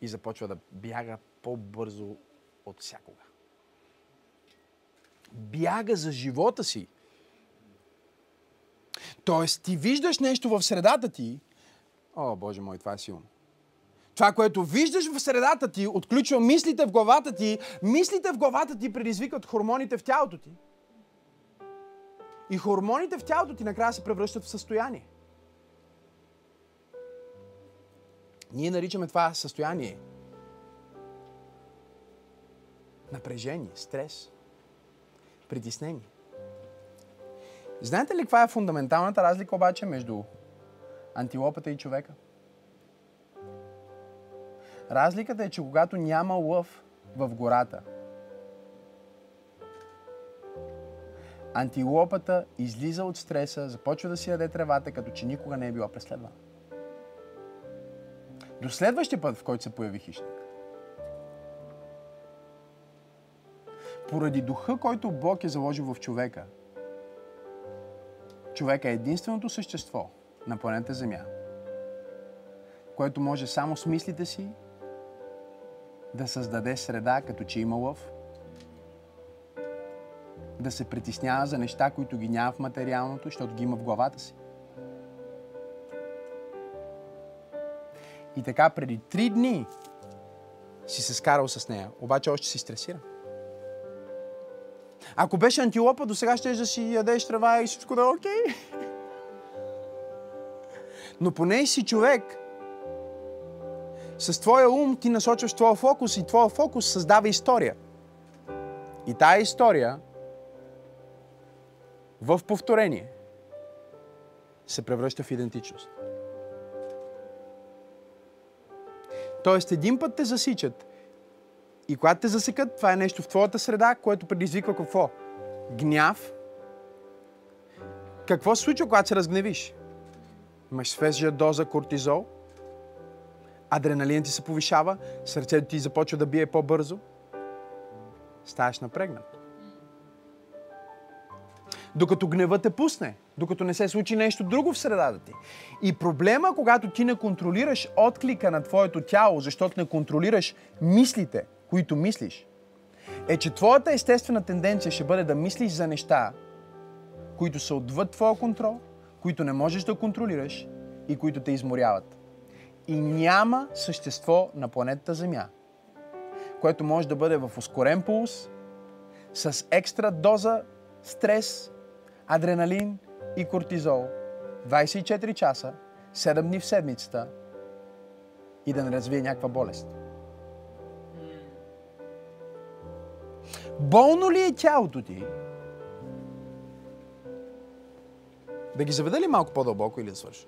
и започва да бяга по-бързо от всякога. Бяга за живота си. Тоест, ти виждаш нещо в средата ти. О, Боже мой, това е силно. Това, което виждаш в средата ти, отключва мислите в главата ти. Мислите в главата ти предизвикат хормоните в тялото ти. И хормоните в тялото ти накрая се превръщат в състояние. Ние наричаме това състояние напрежение, стрес, притеснение. Знаете ли каква е фундаменталната разлика обаче между антилопата и човека? Разликата е, че когато няма лъв в гората, антилопата излиза от стреса, започва да си яде тревата, като че никога не е била преследвана. До следващия път, в който се появи хищник. Поради духа, който Бог е заложил в човека, човека е единственото същество на планета Земя, което може само с мислите си да създаде среда, като че има лъв, да се притеснява за неща, които ги няма в материалното, защото ги има в главата си. И така преди три дни си се скарал с нея, обаче още си стресира. Ако беше антилопа, до сега ще да си ядеш трава и всичко да е окей. Но поне си човек. С твоя ум ти насочваш твоя фокус и твоя фокус създава история. И тая история в повторение се превръща в идентичност. Тоест, един път те засичат и когато те засекат, това е нещо в твоята среда, което предизвиква какво? Гняв. Какво се случва, когато се разгневиш? Имаш свежа доза кортизол, адреналин ти се повишава, сърцето ти започва да бие по-бързо, ставаш напрегнат. Докато гневът те пусне, докато не се случи нещо друго в средата ти. И проблема, когато ти не контролираш отклика на твоето тяло, защото не контролираш мислите, които мислиш, е, че твоята естествена тенденция ще бъде да мислиш за неща, които са отвъд твоя контрол, които не можеш да контролираш и които те изморяват. И няма същество на планетата Земя, което може да бъде в ускорен пулс, с екстра доза стрес, адреналин и кортизол 24 часа, 7 дни в седмицата и да не развие някаква болест. Болно ли е тялото ти? Да ги заведа ли малко по-дълбоко или да свърша?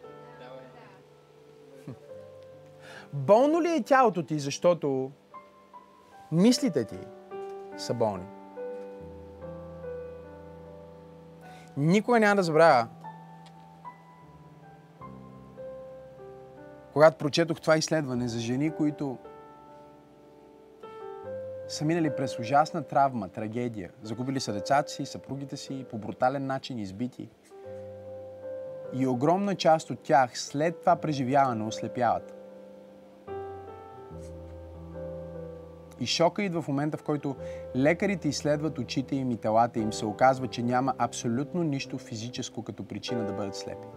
Болно ли е тялото ти, защото мислите ти са болни? Никога няма да забравя, когато прочетох това изследване за жени, които са минали през ужасна травма, трагедия. Загубили са децата си, съпругите си, по брутален начин избити. И огромна част от тях след това преживяване ослепяват. И шока идва в момента, в който лекарите изследват очите им и телата им, се оказва, че няма абсолютно нищо физическо като причина да бъдат слепи.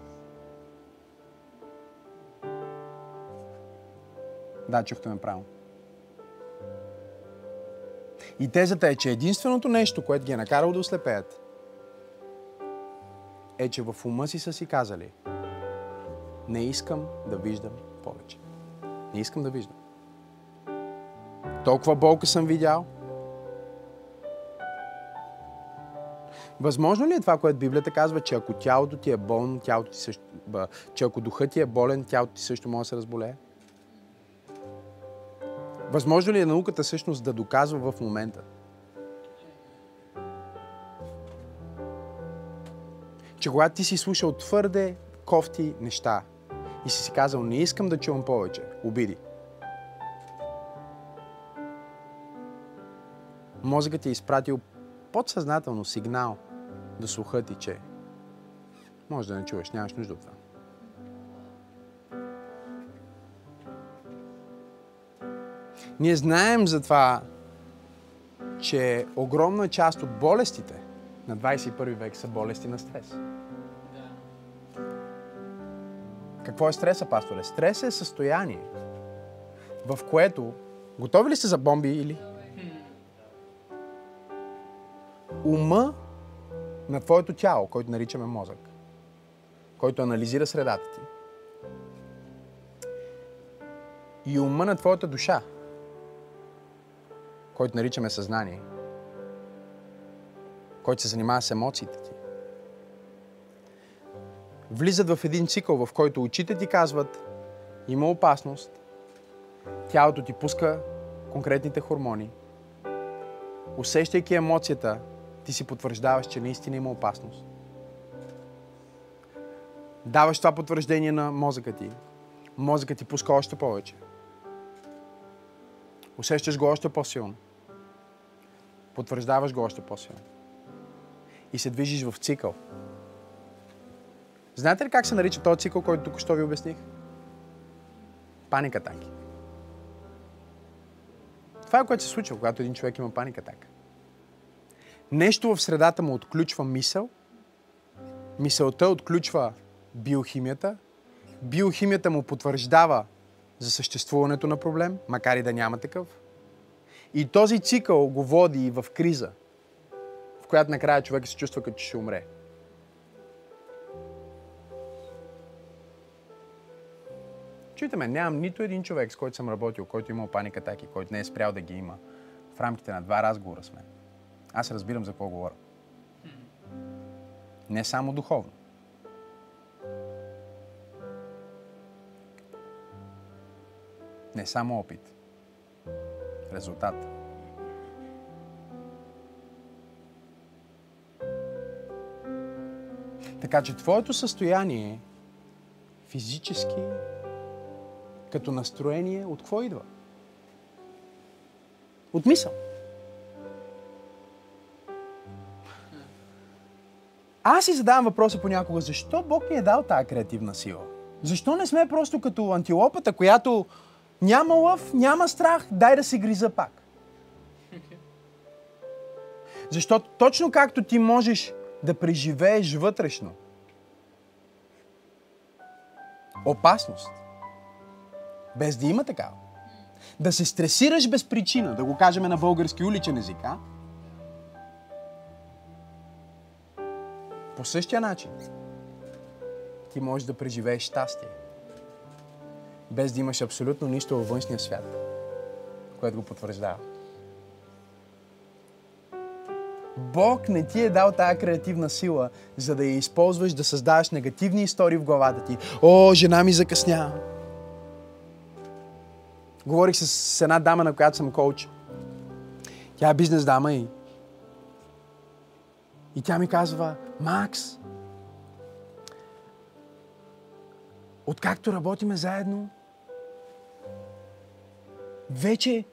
Да, чухте ме правилно. И тезата е, че единственото нещо, което ги е накарало да ослепеят, е, че в ума си са си казали, не искам да виждам повече. Не искам да виждам. Толкова болка съм видял. Възможно ли е това, което Библията казва, че ако тялото ти е болно, тялото ти също, че ако духът ти е болен, тялото ти също може да се разболее? Възможно ли е науката всъщност да доказва в момента? Че когато ти си слушал твърде кофти неща и си си казал, не искам да чувам повече, обиди. Мозъкът е изпратил подсъзнателно сигнал да слуха ти, че може да не чуваш, нямаш нужда от това. Ние знаем за това, че огромна част от болестите на 21 век са болести на стрес. Какво е стреса, пасторе? Стрес е състояние, в което... Готови ли сте за бомби или? Ума на твоето тяло, който наричаме мозък, който анализира средата ти, и ума на твоята душа, който наричаме съзнание, който се занимава с емоциите ти, влизат в един цикъл, в който очите ти казват, има опасност, тялото ти пуска конкретните хормони, усещайки емоцията, ти си потвърждаваш, че наистина има опасност. Даваш това потвърждение на мозъка ти. Мозъкът ти пуска още повече. Усещаш го още по-силно. Потвърждаваш го още по-силно. И се движиш в цикъл. Знаете ли как се нарича този цикъл, който тук що ви обясних? Паник атаки. Това е което се случва, когато един човек има паник атака. Нещо в средата му отключва мисъл, мисълта отключва биохимията, биохимията му потвърждава за съществуването на проблем, макар и да няма такъв. И този цикъл го води в криза, в която накрая човек се чувства като че ще умре. Чуйте ме, нямам нито един човек, с който съм работил, който е имал паник атаки, който не е спрял да ги има в рамките на два разговора с мен. Аз разбирам за какво говоря. Не само духовно. Не само опит. Резултат. Така че твоето състояние физически, като настроение, от какво идва? От мисъл. Аз си задавам въпроса понякога, защо Бог ни е дал тази креативна сила? Защо не сме просто като антилопата, която няма лъв, няма страх, дай да се гриза пак. Защото точно както ти можеш да преживееш вътрешно опасност, без да има такава, да се стресираш без причина, да го кажем на български уличен език, а? По същия начин ти можеш да преживееш щастие без да имаш абсолютно нищо във външния свят, което го потвърждава. Бог не ти е дал тая креативна сила, за да я използваш да създаваш негативни истории в главата ти. О, жена ми закъсня. Говорих с една дама, на която съм коуч. Тя е бизнес дама и и тя ми казва, Макс, откакто работиме заедно, вече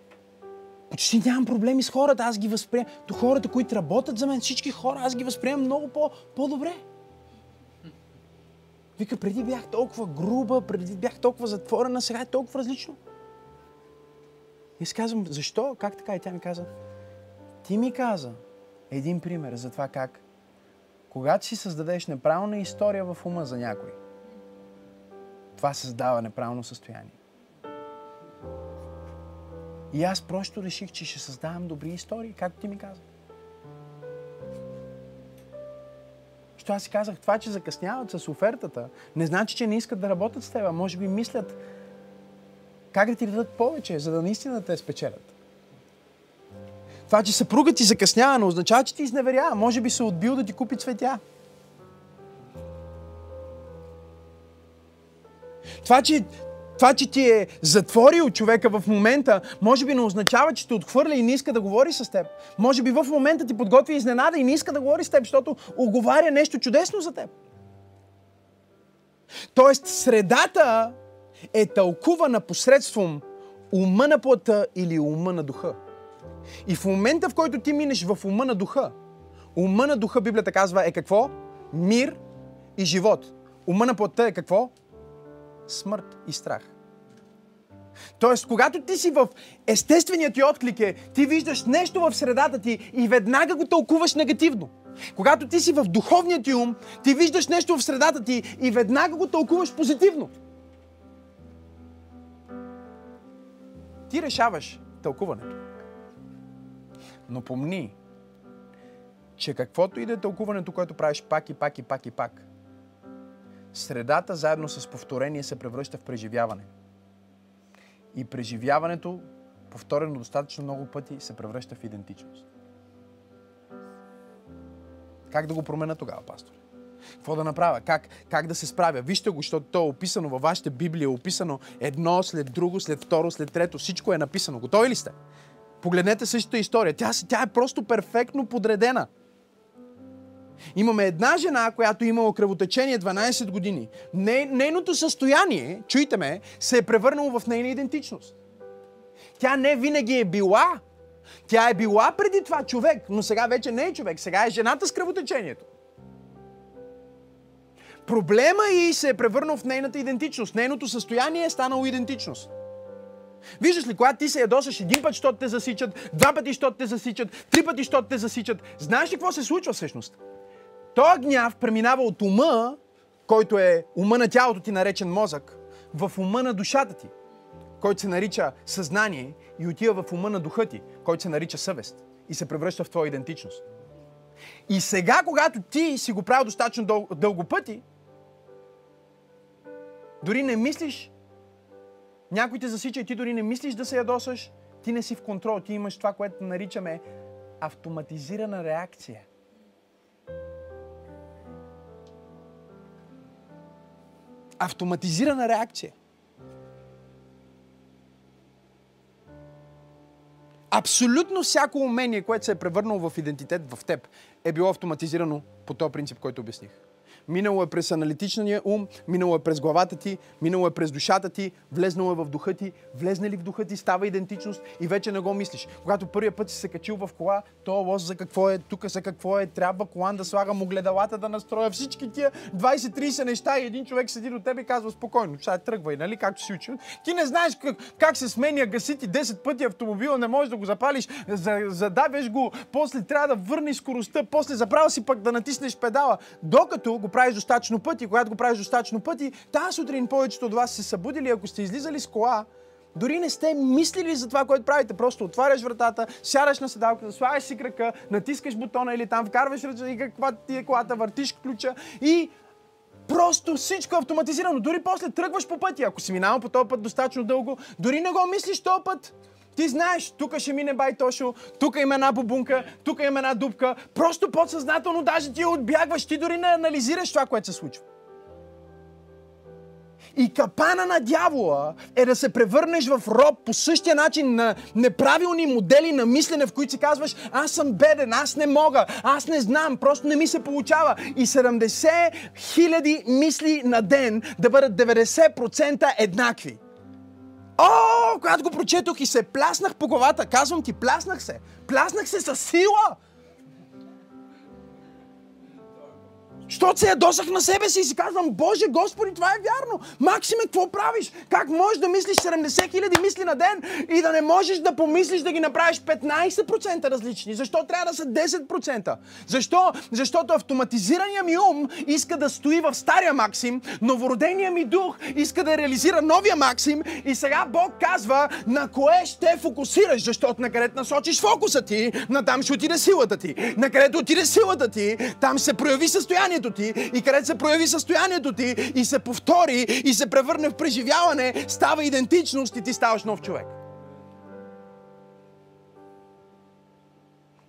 почти нямам проблеми с хората. Аз ги възприемам. То хората, които работят за мен, всички хора, аз ги възприемам много по- по-добре. Вика, преди бях толкова груба, преди бях толкова затворена, сега е толкова различно. И си казвам, защо? Как така? И тя ми каза, ти ми каза един пример за това как, когато си създадеш неправилна история в ума за някой, това създава неправилно състояние. И аз просто реших, че ще създавам добри истории, както ти ми каза. Що аз си казах, това, че закъсняват с офертата, не значи, че не искат да работят с теб, може би мислят как да ти дадат повече, за да наистина те спечелят. Това, че съпругът ти закъснява, не означава, че ти изневерява. Може би се отбил да ти купи цветя. Това, че това, че ти е затворил човека в момента, може би не означава, че те отхвърля и не иска да говори с теб. Може би в момента ти подготви изненада и не иска да говори с теб, защото оговаря нещо чудесно за теб. Тоест, средата е тълкувана посредством ума на плътта или ума на духа. И в момента, в който ти минеш в ума на духа, ума на духа, Библията казва, е какво? Мир и живот. Ума на плътта е какво? Смърт и страх. Тоест, когато ти си в естественият ти отклик е, ти виждаш нещо в средата ти и веднага го тълкуваш негативно. Когато ти си в духовният ти ум, ти виждаш нещо в средата ти и веднага го тълкуваш позитивно. Ти решаваш тълкуването. Но помни, че каквото и да е тълкуването, което правиш пак и пак и пак и пак, средата заедно с повторение се превръща в преживяване. И преживяването, повторено достатъчно много пъти, се превръща в идентичност. Как да го променя тогава, пастор? Какво да направя? Как, как да се справя? Вижте го, защото то е описано във вашите Библия, е описано едно след друго, след второ, след трето. Всичко е написано. Готови ли сте? Погледнете същата история. Тя, тя е просто перфектно подредена. Имаме една жена, която е имала кръвотечение 12 години. нейното състояние, чуйте ме, се е превърнало в нейна идентичност. Тя не винаги е била. Тя е била преди това човек, но сега вече не е човек. Сега е жената с кръвотечението. Проблема и се е превърнал в нейната идентичност. Нейното състояние е станало идентичност. Виждаш ли, когато ти се ядосаш един път, защото те засичат, два пъти, защото те засичат, три пъти, защото те засичат, знаеш ли какво се случва всъщност? Той гняв преминава от ума, който е ума на тялото ти, наречен мозък, в ума на душата ти, който се нарича съзнание и отива в ума на духа ти, който се нарича съвест и се превръща в твоя идентичност. И сега, когато ти си го правил достатъчно дъл- дълго пъти, дори не мислиш, някой те засича и ти дори не мислиш да се ядосаш, ти не си в контрол, ти имаш това, което наричаме автоматизирана реакция – автоматизирана реакция. Абсолютно всяко умение, което се е превърнало в идентитет в теб, е било автоматизирано по този принцип, който обясних. Минало е през аналитичния ум, минало е през главата ти, минало е през душата ти, влезнало е в духа ти, влезне ли в духа ти, става идентичност и вече не го мислиш. Когато първия път си се качил в кола, то лоз за какво е, тук за какво е, трябва колан да слагам огледалата да настроя всички тия 20-30 неща и един човек седи до теб и казва спокойно, сега тръгвай, нали, както си учил. Ти не знаеш как, как се сменя гасити 10 пъти автомобила, не можеш да го запалиш, задавяш го, после трябва да върнеш скоростта, после забравя си пък да натиснеш педала. Докато го правиш достатъчно пъти, когато го правиш достатъчно пъти, тази сутрин повечето от вас се събудили, ако сте излизали с кола, дори не сте мислили за това, което правите. Просто отваряш вратата, сядаш на седалката, слагаш си крака, натискаш бутона или там вкарваш ръча и каква ти е колата, въртиш ключа и Просто всичко е автоматизирано. Дори после тръгваш по пътя. Ако си минавал по този път достатъчно дълго, дори не го мислиш този път. Ти знаеш, тук ще мине бай Тошо, тук има една бубунка, тук има една дупка. Просто подсъзнателно даже ти отбягваш, ти дори не анализираш това, което се случва. И капана на дявола е да се превърнеш в роб по същия начин на неправилни модели на мислене, в които си казваш, аз съм беден, аз не мога, аз не знам, просто не ми се получава. И 70 хиляди мисли на ден да бъдат 90% еднакви. О, когато го прочетох и се пляснах по главата, казвам ти, пляснах се. Пляснах се с сила. Що се ядосах на себе си и си казвам, Боже, Господи, това е вярно. Максиме, какво правиш? Как можеш да мислиш 70 хиляди мисли на ден и да не можеш да помислиш да ги направиш 15% различни? Защо трябва да са 10%? Защо? Защото автоматизирания ми ум иска да стои в стария Максим, новородения ми дух иска да реализира новия Максим и сега Бог казва на кое ще фокусираш, защото на където насочиш фокуса ти, на там ще отиде силата ти. На където отиде силата ти, там се прояви състояние състоянието ти и където се прояви състоянието ти и се повтори и се превърне в преживяване, става идентичност и ти ставаш нов човек.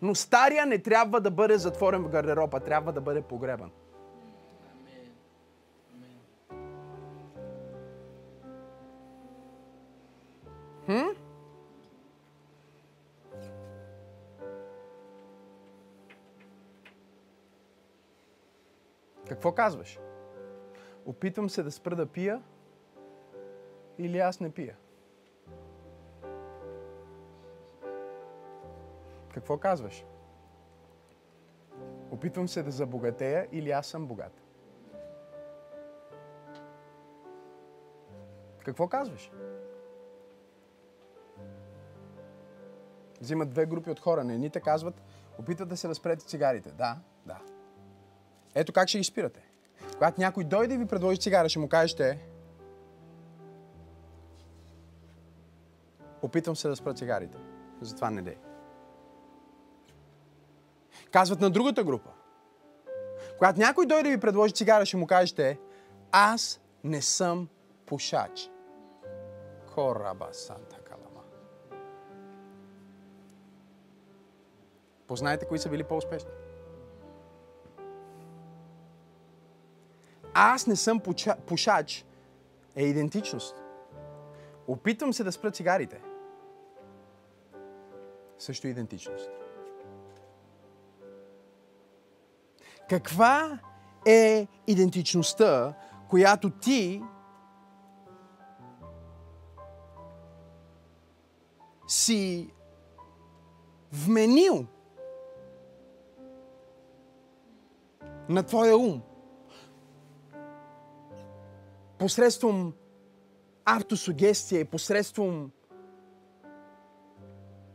Но стария не трябва да бъде затворен в гардероба, трябва да бъде погребан. Хм? Какво казваш? Опитвам се да спра да пия или аз не пия? Какво казваш? Опитвам се да забогатея или аз съм богат? Какво казваш? Взимат две групи от хора. Не едните казват, опитват да се разпрете цигарите. Да, да. Ето как ще ги спирате. Когато някой дойде и ви предложи цигара, ще му кажете Опитвам се да спра цигарите. Затова не дей. Казват на другата група. Когато някой дойде и ви предложи цигара, ще му кажете Аз не съм пушач. Кораба Санта Калама. Познайте кои са били по-успешни. Аз не съм пушач, е идентичност. Опитвам се да спра цигарите. Също идентичност. Каква е идентичността, която ти си вменил на твоя ум посредством автосугестия и посредством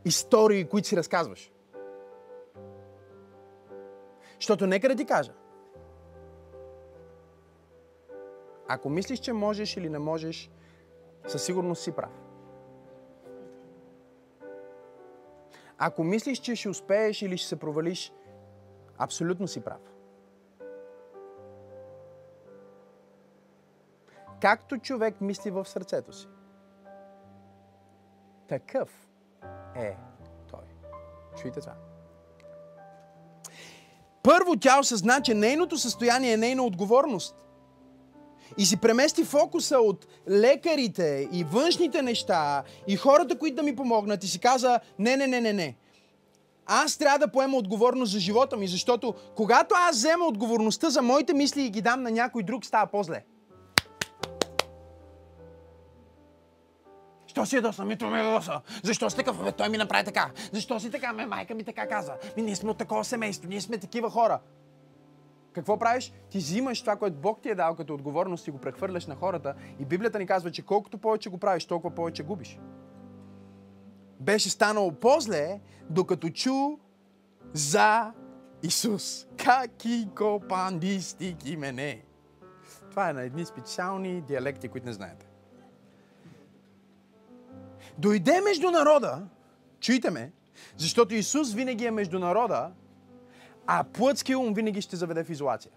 истории, които си разказваш. Защото нека да ти кажа. Ако мислиш, че можеш или не можеш, със сигурност си прав. Ако мислиш, че ще успееш или ще се провалиш, абсолютно си прав. Както човек мисли в сърцето си, такъв е той. Чуйте това. Първо тя осъзна, че нейното състояние е нейна отговорност. И си премести фокуса от лекарите и външните неща и хората, които да ми помогнат и си каза, не, не, не, не, не. Аз трябва да поема отговорност за живота ми, защото когато аз взема отговорността за моите мисли и ги дам на някой друг, става по-зле. Що си ядоса? Ми ме ядоса. Защо си такъв? Той ми направи така. Защо си така? Ме, майка ми така каза. Ми, ние сме от такова семейство. Ние сме такива хора. Какво правиш? Ти взимаш това, което Бог ти е дал като отговорност и го прехвърляш на хората. И Библията ни казва, че колкото повече го правиш, толкова повече губиш. Беше станало по-зле, докато чу за Исус. Каки копандистики мене. Това е на едни специални диалекти, които не знаете. Дойде между народа, чуйте ме, защото Исус винаги е между народа, а плътския ум винаги ще заведе в изолация.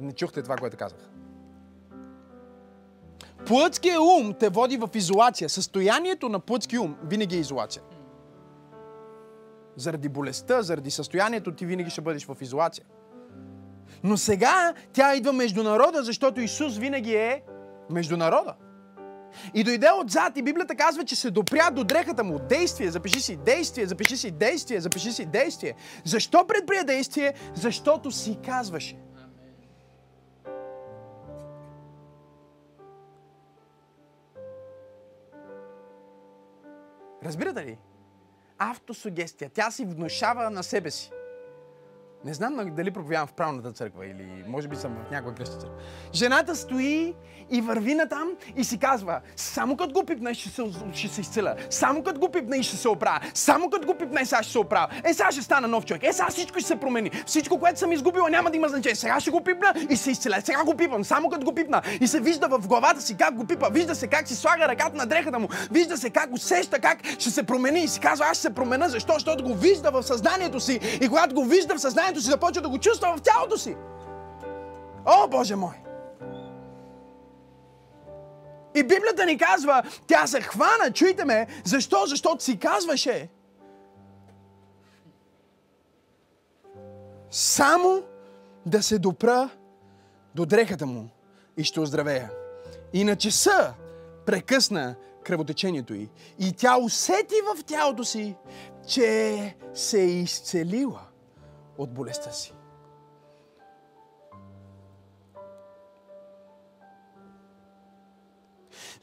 Не чухте това, което казах. Плътския ум те води в изолация. Състоянието на плътския ум винаги е изолация. Заради болестта, заради състоянието ти винаги ще бъдеш в изолация. Но сега тя идва между народа, защото Исус винаги е между народа. И дойде отзад и Библията казва, че се допря до дрехата му. Действие, запиши си действие, запиши си действие, запиши си действие. Защо предприя действие? Защото си казваше. Разбирате ли? Автосугестия. Тя си внушава на себе си. Не знам дали проповядвам в правната църква или може би съм в някаква кръста църква. Жената стои и върви на там и си казва, само като го пипне ще се, ще се изцеля. Само като го пипне ще се оправя. Само като го пипне сега ще се оправя. Е, сега ще стана нов човек. Е, сега всичко ще се промени. Всичко, което съм изгубила, няма да има значение. Сега ще го пипна и се изцеля. Сега го пипам. Само като го пипна. И се вижда в главата си как го пипа. Вижда се как си слага ръката на дрехата му. Вижда се как усеща как ще се промени. И си казва, аз ще се променя. Защо? Защото го вижда в съзнанието си. И когато го вижда в съзнанието си, започва да го чувства в тялото си. О, Боже мой! И Библията ни казва, тя се хвана, чуйте ме, защо? Защото си казваше. Само да се допра до дрехата му и ще оздравея. И на часа прекъсна кръвотечението й. И тя усети в тялото си, че се е изцелила от болестта си.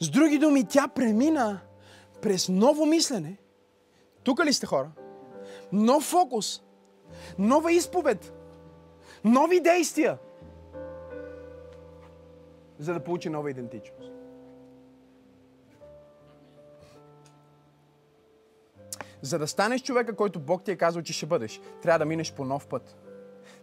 С други думи, тя премина през ново мислене. Тук ли сте хора? Нов фокус, нова изповед, нови действия, за да получи нова идентичност. За да станеш човека, който Бог ти е казал, че ще бъдеш, трябва да минеш по нов път.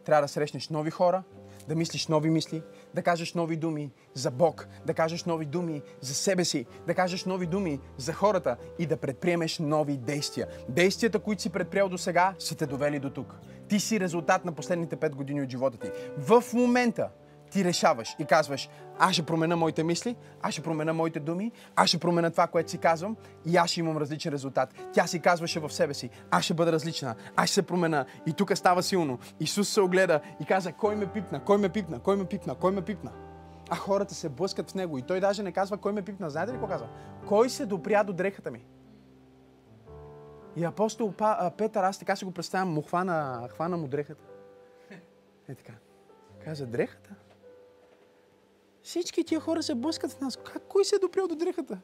Трябва да срещнеш нови хора, да мислиш нови мисли, да кажеш нови думи за Бог, да кажеш нови думи за себе си, да кажеш нови думи за хората и да предприемеш нови действия. Действията, които си предприел до сега, са те довели до тук. Ти си резултат на последните 5 години от живота ти. В момента ти решаваш и казваш, аз ще променя моите мисли, аз ще променя моите думи, аз ще променя това, което си казвам и аз ще имам различен резултат. Тя си казваше в себе си, аз ще бъда различна, аз ще се променя. И тук става силно. Исус се огледа и каза, кой ме пипна, кой ме пипна, кой ме пипна, кой ме пипна. А хората се блъскат в него и той даже не казва, кой ме пипна. Знаете ли какво казва? Кой се допря до дрехата ми? И апостол Петър, аз така си го представям, му хвана, хвана му дрехата. Е така. Каза, дрехата? Всички тия хора се блъскат в нас. Как кой се е допрял до дрехата?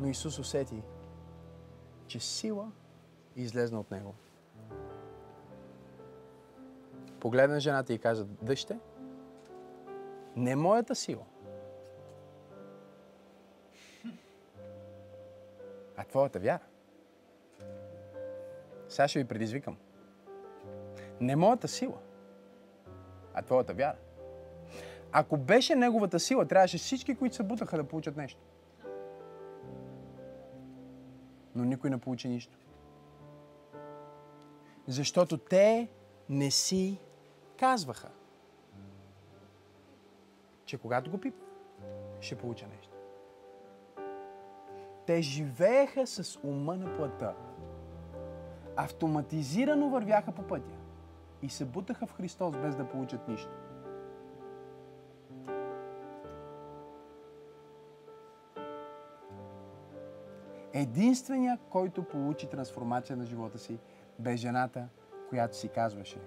Но Исус усети, че сила излезна от него. Погледна жената и каза, дъще, не моята сила, а твоята вяра. Сега ще ви предизвикам. Не моята сила, а твоята вяра. Ако беше неговата сила, трябваше всички, които се бутаха, да получат нещо. Но никой не получи нищо. Защото те не си казваха, че когато го пипна, ще получа нещо. Те живееха с ума на плътта. Автоматизирано вървяха по пътя и се бутаха в Христос без да получат нищо. Единственият, който получи трансформация на живота си, бе жената, която си казваше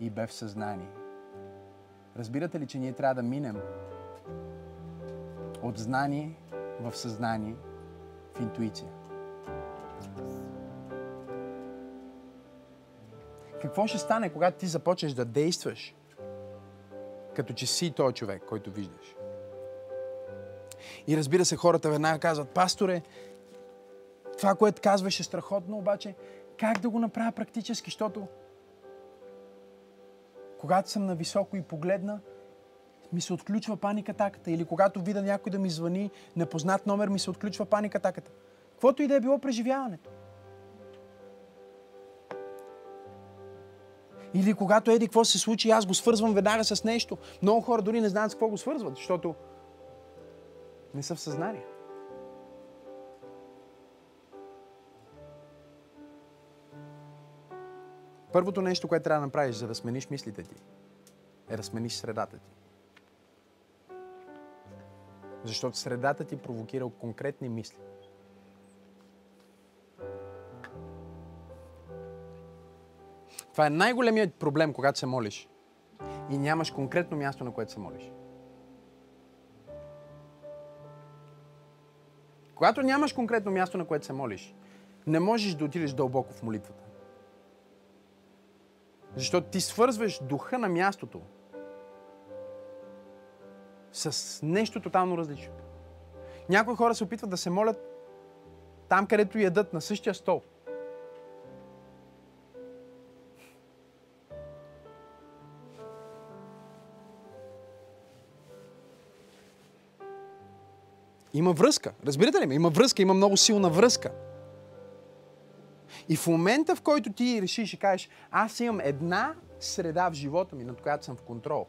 и бе в съзнание. Разбирате ли, че ние трябва да минем от знание в съзнание, в интуиция? Какво ще стане, когато ти започнеш да действаш, като че си този човек, който виждаш? И разбира се, хората веднага казват, пасторе, това, което казваш е страхотно, обаче как да го направя практически, защото когато съм на високо и погледна, ми се отключва паника таката. Или когато видя някой да ми звъни, непознат номер, ми се отключва паника таката. Каквото и да е било преживяването. Или когато еди какво се случи, аз го свързвам веднага с нещо. Много хора дори не знаят с какво го свързват, защото не са в съзнание. Първото нещо, което трябва да направиш, за да смениш мислите ти, е да смениш средата ти. Защото средата ти провокира конкретни мисли. Това е най-големият проблем, когато се молиш и нямаш конкретно място, на което се молиш. Когато нямаш конкретно място, на което се молиш, не можеш да отидеш дълбоко в молитвата. Защото ти свързваш духа на мястото с нещо тотално различно. Някои хора се опитват да се молят там, където ядат, на същия стол. Има връзка. Разбирате ли? Има връзка, има много силна връзка. И в момента, в който ти решиш и кажеш, аз имам една среда в живота ми, над която съм в контрол,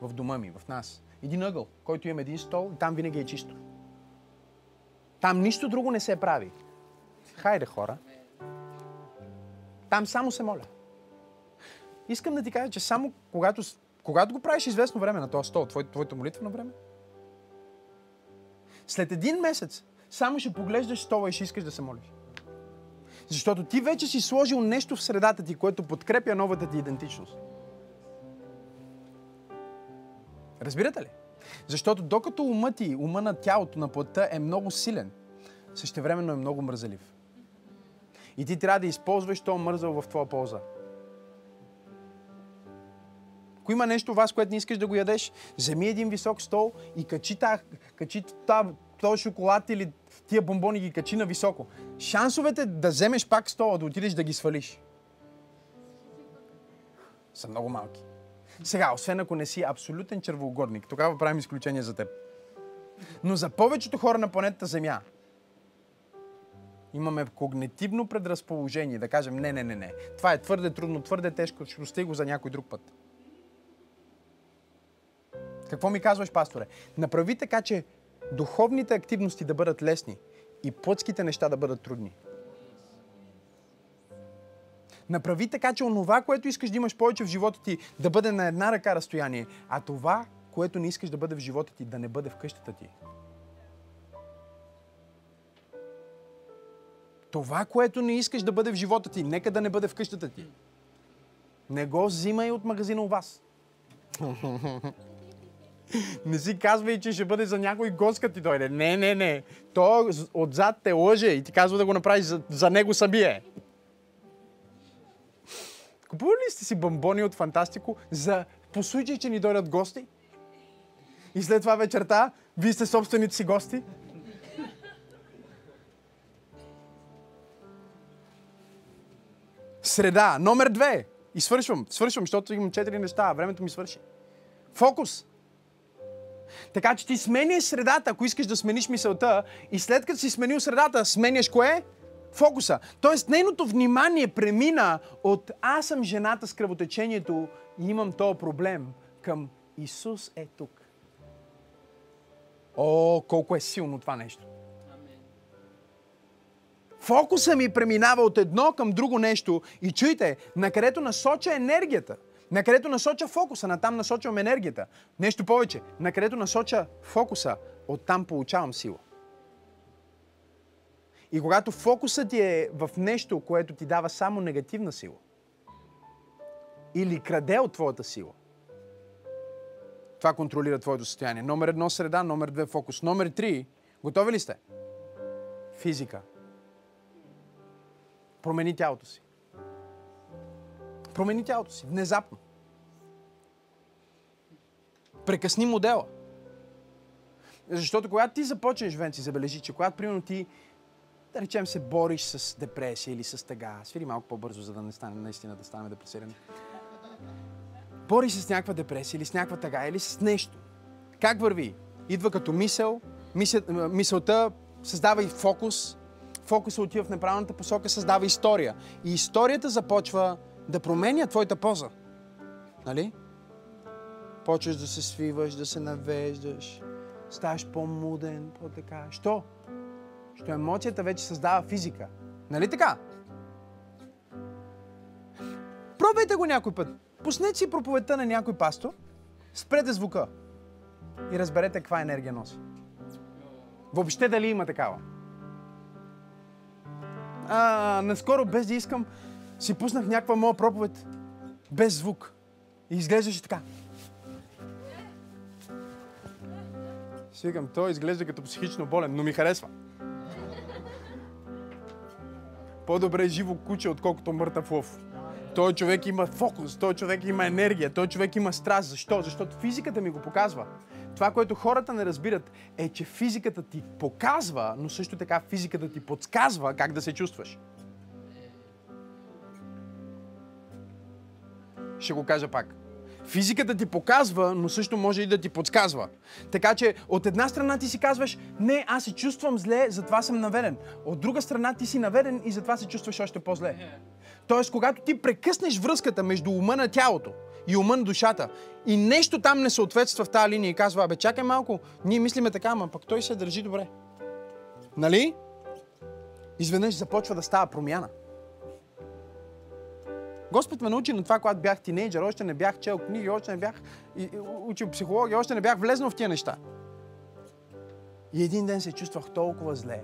в дома ми, в нас. Един ъгъл, който имам един стол и там винаги е чисто. Там нищо друго не се прави. Хайде, хора. Там само се моля. Искам да ти кажа, че само когато, когато го правиш известно време на този стол, твоето, твоето молитвено време, след един месец само ще поглеждаш стола и ще искаш да се молиш. Защото ти вече си сложил нещо в средата ти, което подкрепя новата ти идентичност. Разбирате ли? Защото докато умът ти, ума на тялото, на плътта е много силен, същевременно е много мързелив. И ти трябва да използваш този мързъл в твоя полза. Ако има нещо вас, което не искаш да го ядеш, вземи един висок стол и качи, та, качи та, този шоколад или тия бомбони ги качи на високо. Шансовете да вземеш пак стола, да отидеш да ги свалиш, са много малки. Сега, освен ако не си абсолютен червоугодник, тогава правим изключение за теб. Но за повечето хора на планетата Земя имаме когнитивно предразположение да кажем не, не, не, не. Това е твърде трудно, твърде тежко, ще го за някой друг път. Какво ми казваш, пасторе? Направи така, че духовните активности да бъдат лесни и плътските неща да бъдат трудни. Направи така, че онова, което искаш да имаш повече в живота ти, да бъде на една ръка разстояние, а това, което не искаш да бъде в живота ти, да не бъде в къщата ти. Това, което не искаш да бъде в живота ти, нека да не бъде в къщата ти. Не го взимай от магазина у вас. [LAUGHS] Не си казвай, че ще бъде за някой гост, като ти дойде. Не, не, не. То отзад те лъже и ти казва да го направиш за, за него самие. Купували ли сте си бомбони от Фантастико за по случай, че ни дойдат гости? И след това вечерта, вие сте собствените си гости? Среда, номер две. И свършвам, свършвам, защото имам четири неща, времето ми свърши. Фокус. Така че ти сменяш средата, ако искаш да смениш мисълта и след като си сменил средата, сменяш кое? Фокуса. Тоест нейното внимание премина от аз съм жената с кръвотечението и имам този проблем към Исус е тук. О, колко е силно това нещо. Фокуса ми преминава от едно към друго нещо и чуйте, на насоча енергията, на където насоча фокуса, на там насочвам енергията. Нещо повече, на където насоча фокуса, оттам получавам сила. И когато фокусът ти е в нещо, което ти дава само негативна сила, или краде от твоята сила, това контролира твоето състояние. Номер едно среда, номер две фокус. Номер три, готови ли сте? Физика. Промени тялото си. Промени тялото си. Внезапно. Прекъсни модела. Защото когато ти започнеш, Венци, забележи, че когато, примерно, ти, да речем, се бориш с депресия или с тъга, свири малко по-бързо, за да не стане наистина да ставаме депресирани. Бориш с някаква депресия или с някаква тъга или с нещо. Как върви? Идва като мисъл, мисъл мисълта създава и фокус, фокуса отива в неправилната посока, създава история. И историята започва да променя твоята поза. Нали? Почваш да се свиваш, да се навеждаш, ставаш по-муден, по-така. Що? Що емоцията вече създава физика. Нали така? Пробвайте го някой път. Пуснете си проповедта на някой пастор, спрете звука и разберете каква енергия носи. Въобще дали има такава. А, наскоро, без да искам, си пуснах някаква моя проповед без звук. И изглеждаше така. Си викам, той изглежда като психично болен, но ми харесва. По-добре е живо куче, отколкото мъртъв лъв. Той човек има фокус, той човек има енергия, той човек има страст. Защо? Защото физиката ми го показва. Това, което хората не разбират, е, че физиката ти показва, но също така физиката ти подсказва как да се чувстваш. Ще го кажа пак. Физиката ти показва, но също може и да ти подсказва. Така че от една страна ти си казваш, не, аз се чувствам зле, затова съм наведен. От друга страна ти си наведен и затова се чувстваш още по-зле. Тоест, когато ти прекъснеш връзката между ума на тялото и ума на душата и нещо там не съответства в тази линия и казва, абе, чакай малко, ние мислиме така, ама пък той се държи добре. Нали? Изведнъж започва да става промяна. Господ ме научи на това, когато бях тинейджър, още не бях чел книги, още не бях учил психология, още не бях влезнал в тия неща. И един ден се чувствах толкова зле.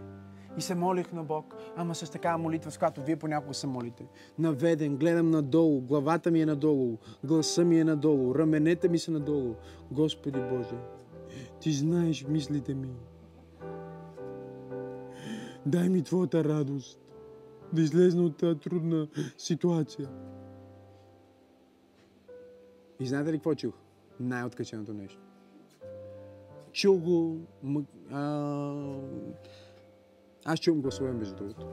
И се молих на Бог, ама с такава молитва, с която вие понякога се молите. Наведен, гледам надолу, главата ми е надолу, гласа ми е надолу, раменете ми са надолу. Господи Боже, Ти знаеш мислите ми. Дай ми Твоята радост да излезна от тази трудна ситуация. И знаете ли какво чух? Най-откаченото нещо. Чух го... М- а... Аз чувам гласове, между другото.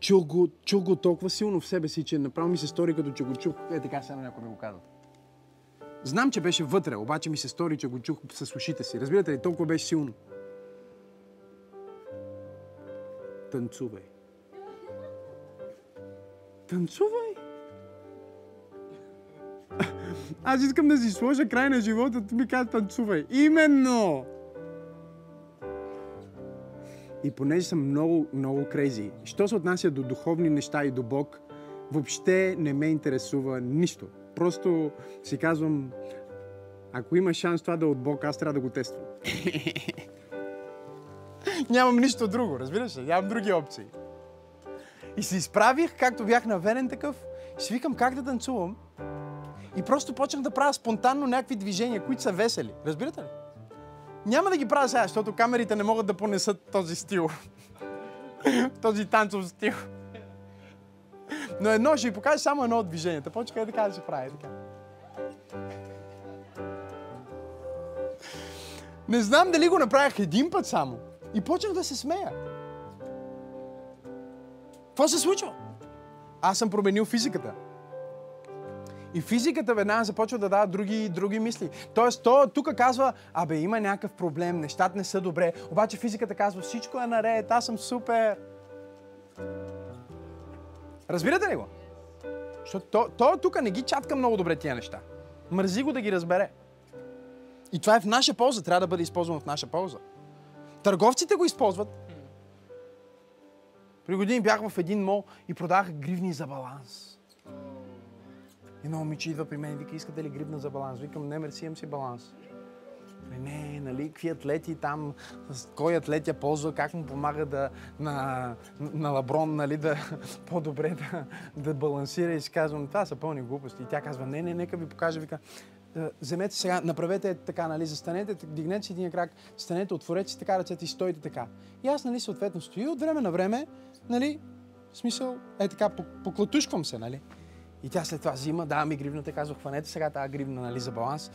Чух го, чух го толкова силно в себе си, че направо ми се стори, като че го чух. Е, така сега някой ми го каза. Знам, че беше вътре, обаче ми се стори, че го чух с ушите си. Разбирате ли, толкова беше силно. Танцувай. Танцувай! Аз искам да си сложа край на живота, ти ми казва танцувай. Именно! И понеже съм много, много крейзи, що се отнася до духовни неща и до Бог, въобще не ме интересува нищо. Просто си казвам, ако има шанс това да е от Бог, аз трябва да го тествам. [LAUGHS] Нямам нищо друго, разбираш ли? Нямам други опции. И се изправих, както бях наверен такъв, и си викам как да танцувам. И просто почнах да правя спонтанно някакви движения, които са весели. Разбирате ли? Няма да ги правя сега, защото камерите не могат да понесат този стил. [LAUGHS] този танцов стил. Но едно ще ви покажа само едно от движенията. Почекай така да се прави. Така. Не знам дали го направих един път само. И почнах да се смея. Какво се случва? Аз съм променил физиката. И физиката веднага започва да дава други, други мисли. Тоест, то тук казва, абе, има някакъв проблем, нещата не са добре. Обаче физиката казва, всичко е наред, аз съм супер. Разбирате ли го? Защото то, то тук не ги чатка много добре тия неща. Мързи го да ги разбере. И това е в наша полза, трябва да бъде използвано в наша полза. Търговците го използват. При години бях в един мол и продавах гривни за баланс. Едно момиче идва при мен и вика, искате ли гривна за баланс? Викам, не, мерси, имам си баланс. Не, нали, какви атлети там, кой атлет я ползва, как му помага да, на, на Лаброн, нали, да [LAUGHS] по-добре да, да балансира и си казвам, това са пълни глупости. И тя казва, не, не, нека ви покажа, вика, «Е, вземете сега, направете така, нали, застанете, дигнете си един крак, станете, отворете си така ръцете и стойте така. И аз, нали, съответно стоя от време на време, нали, в смисъл, е така, поклатушквам се, нали. И тя след това взима, дава ми гривната, казва, хванете сега тази гривна, нали, за баланс.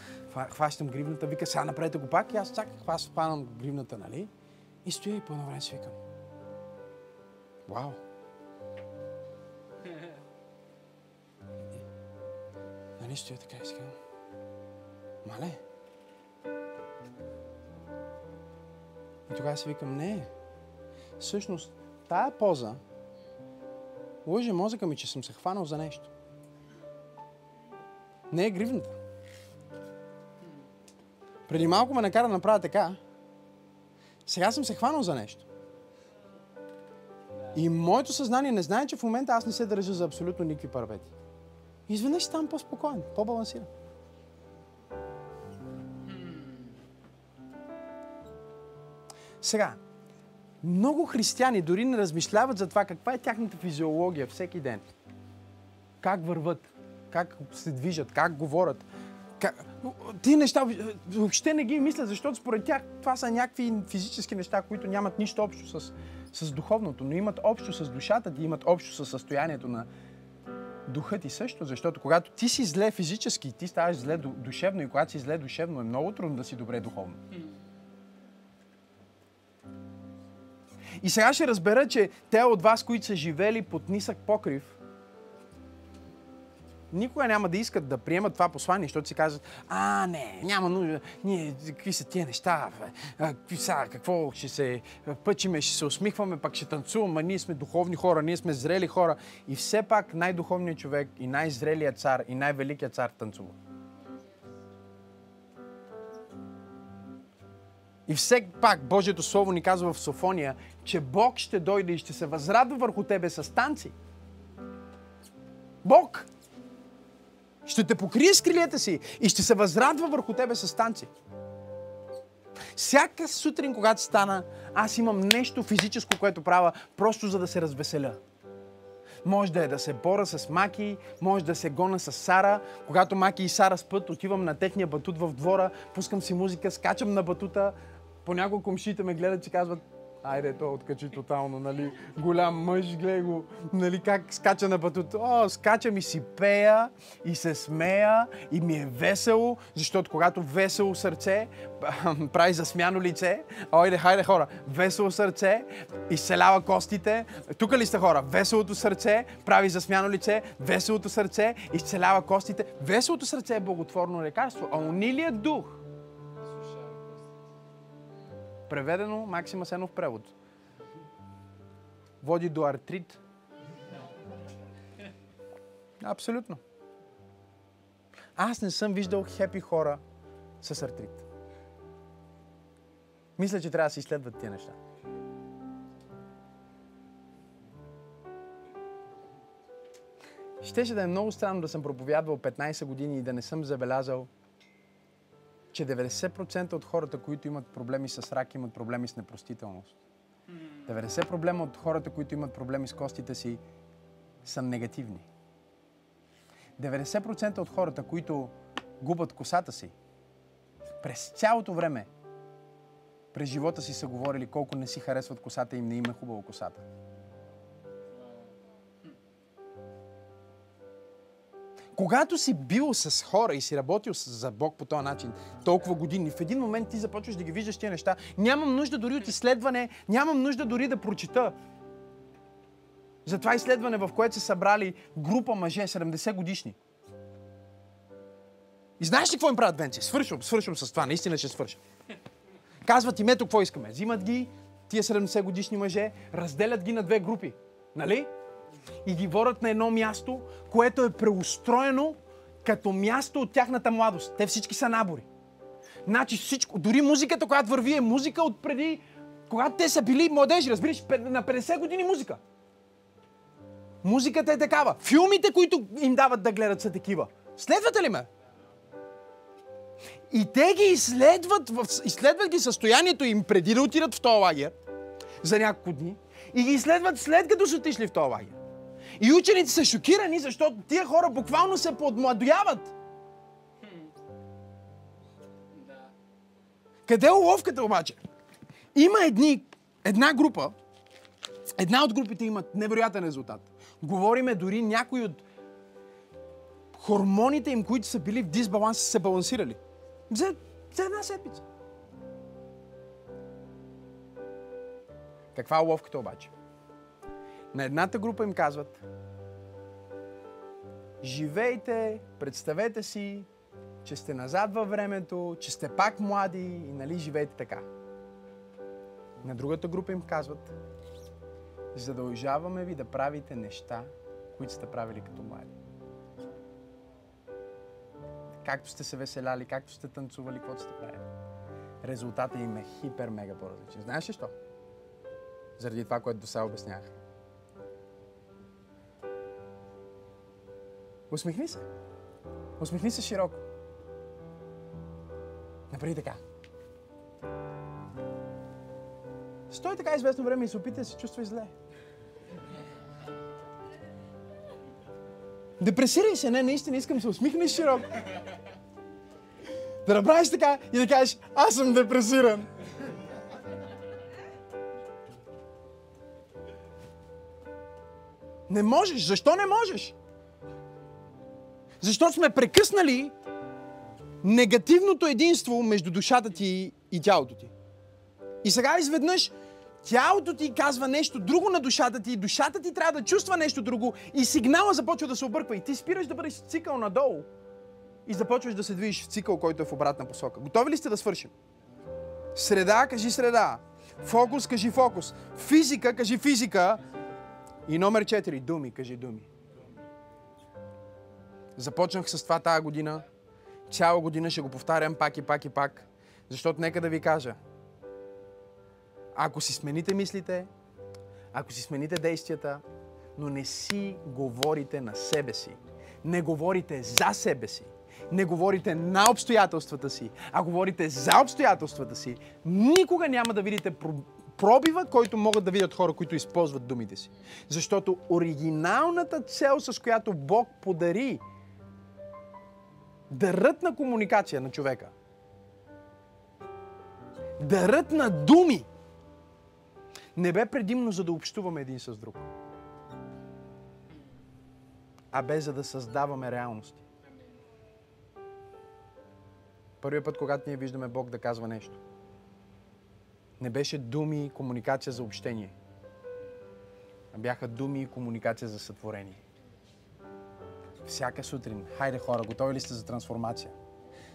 Хващам гривната, вика, сега направете го пак и аз чак хванам гривната, нали. И стоя и по едно време си викам. Вау! Нали стоя така и си. Мале. И тогава си викам, не. Всъщност, тая поза лъже мозъка ми, че съм се хванал за нещо. Не е гривната. Преди малко ме накара да направя така. Сега съм се хванал за нещо. И моето съзнание не знае, че в момента аз не се държа за абсолютно никакви парапети. И изведнъж ставам по-спокоен, по-балансиран. Сега, много християни дори не размишляват за това каква е тяхната физиология всеки ден. Как върват, как се движат, как говорят. Как... Тие неща въобще не ги мислят, защото според тях това са някакви физически неща, които нямат нищо общо с, с духовното, но имат общо с душата ти, имат общо с състоянието на духа ти също, защото когато ти си зле физически, ти ставаш зле душевно и когато си зле душевно е много трудно да си добре духовно. И сега ще разбера, че те от вас, които са живели под нисък покрив, никога няма да искат да приемат това послание, защото си казват, а, не, няма нужда, ние, какви са тия неща, какви са, какво ще се пъчиме, ще се усмихваме, пак ще танцуваме, ние сме духовни хора, ние сме зрели хора. И все пак най-духовният човек и най-зрелият цар и най-великият цар танцува. И все пак Божието Слово ни казва в Софония, че Бог ще дойде и ще се възрадва върху тебе с танци. Бог ще те покрие с крилете си и ще се възрадва върху тебе с танци. Всяка сутрин, когато стана, аз имам нещо физическо, което правя, просто за да се развеселя. Може да е да се бора с Маки, може да се гона с Сара. Когато Маки и Сара спът, отивам на техния батут в двора, пускам си музика, скачам на батута. Понякога комшите ме гледат и казват, Айде, то откачи тотално, нали? Голям мъж, гледай го, нали, как скача на батут. О, скачам и си пея, и се смея, и ми е весело, защото когато весело сърце прави засмяно лице, ойде, хайде хора, весело сърце, изцелява костите. Тук ли сте хора? Веселото сърце прави засмяно лице, веселото сърце изцелява костите. Веселото сърце е благотворно лекарство, а унилият дух Преведено Максима Сенов превод. Води до артрит. Абсолютно. Аз не съм виждал хепи хора с артрит. Мисля, че трябва да се изследват тия неща. Щеше да е много странно да съм проповядвал 15 години и да не съм забелязал, че 90% от хората, които имат проблеми с рак, имат проблеми с непростителност. 90% проблема от хората, които имат проблеми с костите си, са негативни. 90% от хората, които губят косата си, през цялото време, през живота си са говорили колко не си харесват косата им, не им е хубаво косата. Когато си бил с хора и си работил за Бог по този начин толкова години, в един момент ти започваш да ги виждаш тия неща. Нямам нужда дори от изследване, нямам нужда дори да прочита. За това изследване, в което са събрали група мъже, 70 годишни. И знаеш ли какво им правят венци? Свършвам, свършвам с това, наистина ще свърша. Казват им, ето какво искаме. Взимат ги, тия 70 годишни мъже, разделят ги на две групи. Нали? И ги ворят на едно място, което е преустроено като място от тяхната младост. Те всички са набори. Значи всичко, дори музиката, която върви е музика от преди, когато те са били младежи, разбираш, на 50 години музика. Музиката е такава. Филмите, които им дават да гледат, са такива. Следвате ли ме? И те ги изследват, изследват ги състоянието им преди да отидат в този лагер за няколко дни и ги изследват след като са отишли в този лагер. И учените са шокирани, защото тия хора буквално се подмладояват. Къде е уловката обаче? Има едни, една група, една от групите имат невероятен резултат. Говориме дори някои от хормоните им, които са били в дисбаланс, са се балансирали. За, за една седмица. Каква е ловката обаче? На едната група им казват, живейте, представете си, че сте назад във времето, че сте пак млади и нали живейте така. На другата група им казват, задължаваме ви да правите неща, които сте правили като млади както сте се веселяли, както сте танцували, каквото сте правили. Резултатът им е хипер мега по-различен. Знаеш ли що? Заради това, което до сега обяснях. Усмихни се. Усмихни се широко. Направи така. Стой така известно време и се опитай да се чувствай зле. Депресирай се, не, наистина искам да се усмихнеш широко. Да направиш така и да кажеш, аз съм депресиран. Не можеш. Защо не можеш? Защото сме прекъснали негативното единство между душата ти и тялото ти. И сега изведнъж тялото ти казва нещо друго на душата ти, душата ти трябва да чувства нещо друго и сигнала започва да се обърква и ти спираш да бъдеш цикъл надолу и започваш да се движиш в цикъл, който е в обратна посока. Готови ли сте да свършим? Среда, кажи среда. Фокус, кажи фокус. Физика, кажи физика. И номер 4, думи, кажи думи. Започнах с това тази година. Цяла година ще го повтарям пак и пак и пак. Защото нека да ви кажа. Ако си смените мислите, ако си смените действията, но не си говорите на себе си, не говорите за себе си, не говорите на обстоятелствата си, а говорите за обстоятелствата си, никога няма да видите пробива, който могат да видят хора, които използват думите си. Защото оригиналната цел, с която Бог подари дарът на комуникация на човека, дарът на думи, не бе предимно за да общуваме един с друг, а бе за да създаваме реалности. Първият път, когато ние виждаме Бог да казва нещо, не беше думи и комуникация за общение, а бяха думи и комуникация за сътворение. Всяка сутрин, хайде хора, готови ли сте за трансформация?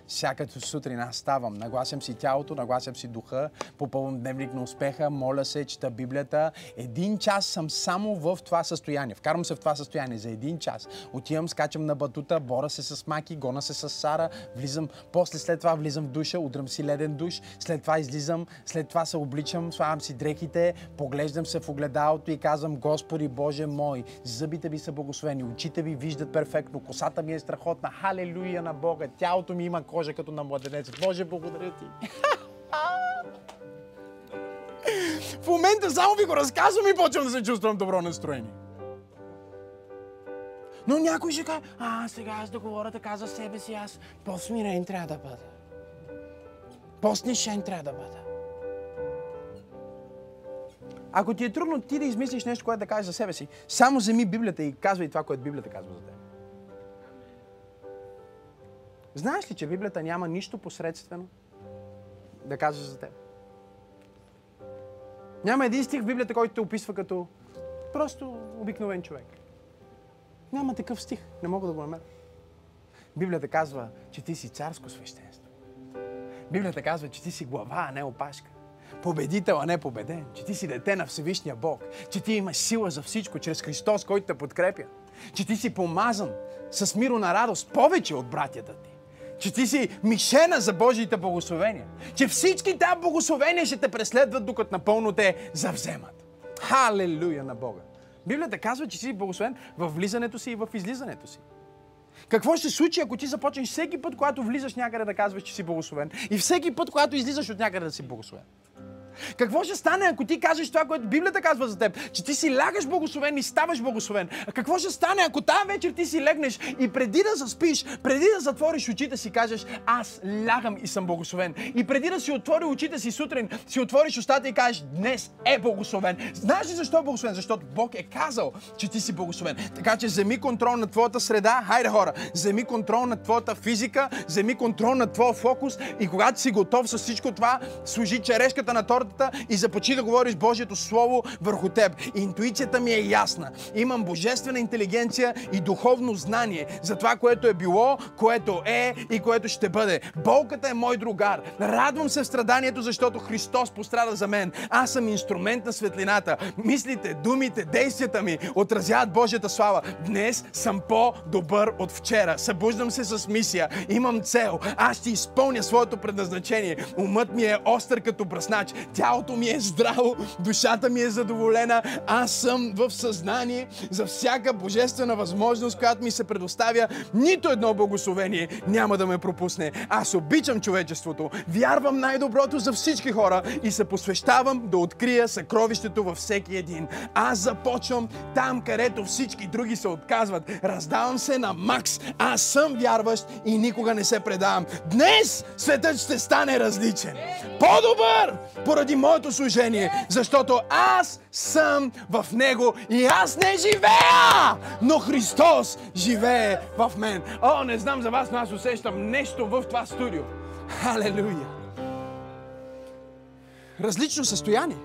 Всяка сутрин аз ставам, нагласям си тялото, нагласям си духа, попълвам дневник на успеха, моля се, чета Библията. Един час съм само в това състояние. Вкарвам се в това състояние за един час. Отивам, скачам на батута, бора се с Маки, гона се с Сара, влизам, после след това влизам в душа, удрям си леден душ, след това излизам, след това се обличам, слагам си дрехите, поглеждам се в огледалото и казвам, Господи Боже мой, зъбите ви са благословени, очите ви виждат перфектно, косата ми е страхотна, халелуя на Бога, тялото ми има кожа като на младенец. Боже, благодаря ти. [LAUGHS] В момента само ви го разказвам и почвам да се чувствам добро настроение. Но някой ще каже, а сега аз да говоря така за себе си, аз по-смирен трябва да бъда. По-снишен трябва да бъда. Ако ти е трудно ти да измислиш нещо, което да кажеш за себе си, само вземи Библията и казвай това, което Библията казва за теб. Знаеш ли, че Библията няма нищо посредствено да каже за теб? Няма един стих в Библията, който те описва като просто обикновен човек. Няма такъв стих. Не мога да го намеря. Библията казва, че ти си царско свещенство. Библията казва, че ти си глава, а не опашка. Победител, а не победен. Че ти си дете на Всевишния Бог. Че ти имаш сила за всичко, чрез Христос, който те подкрепя. Че ти си помазан с миро на радост повече от братята ти че ти си мишена за Божиите благословения. Че всички тези благословения ще те преследват, докато напълно те завземат. Халелуя на Бога. Библията казва, че си благословен в влизането си и в излизането си. Какво ще случи, ако ти започнеш всеки път, когато влизаш някъде да казваш, че си благословен и всеки път, когато излизаш от някъде да си благословен? Какво ще стане, ако ти кажеш това, което Библията казва за теб, че ти си лягаш благословен и ставаш благословен? Какво ще стане, ако тази вечер ти си легнеш и преди да заспиш, преди да затвориш очите си, кажеш, аз лягам и съм благословен. И преди да си отвори очите си сутрин, си отвориш устата и кажеш, днес е благословен. Знаеш ли защо е благословен? Защото Бог е казал, че ти си благословен. Така че вземи контрол на твоята среда. Хайде хора, вземи контрол на твоята физика, вземи контрол на твоя фокус и когато си готов с всичко това, служи черешката на торта картата и започни да говориш Божието Слово върху теб. Интуицията ми е ясна. Имам божествена интелигенция и духовно знание за това, което е било, което е и което ще бъде. Болката е мой другар. Радвам се в страданието, защото Христос пострада за мен. Аз съм инструмент на светлината. Мислите, думите, действията ми отразяват Божията слава. Днес съм по-добър от вчера. Събуждам се с мисия. Имам цел. Аз ще изпълня своето предназначение. Умът ми е остър като бръснач тялото ми е здраво, душата ми е задоволена, аз съм в съзнание за всяка божествена възможност, която ми се предоставя. Нито едно благословение няма да ме пропусне. Аз обичам човечеството, вярвам най-доброто за всички хора и се посвещавам да открия съкровището във всеки един. Аз започвам там, където всички други се отказват. Раздавам се на Макс. Аз съм вярващ и никога не се предавам. Днес светът ще стане различен. По-добър! Поради заради моето служение, защото аз съм в Него и аз не живея, но Христос живее в мен. О, не знам за вас, но аз усещам нещо в това студио. Халелуя! Различно състояние.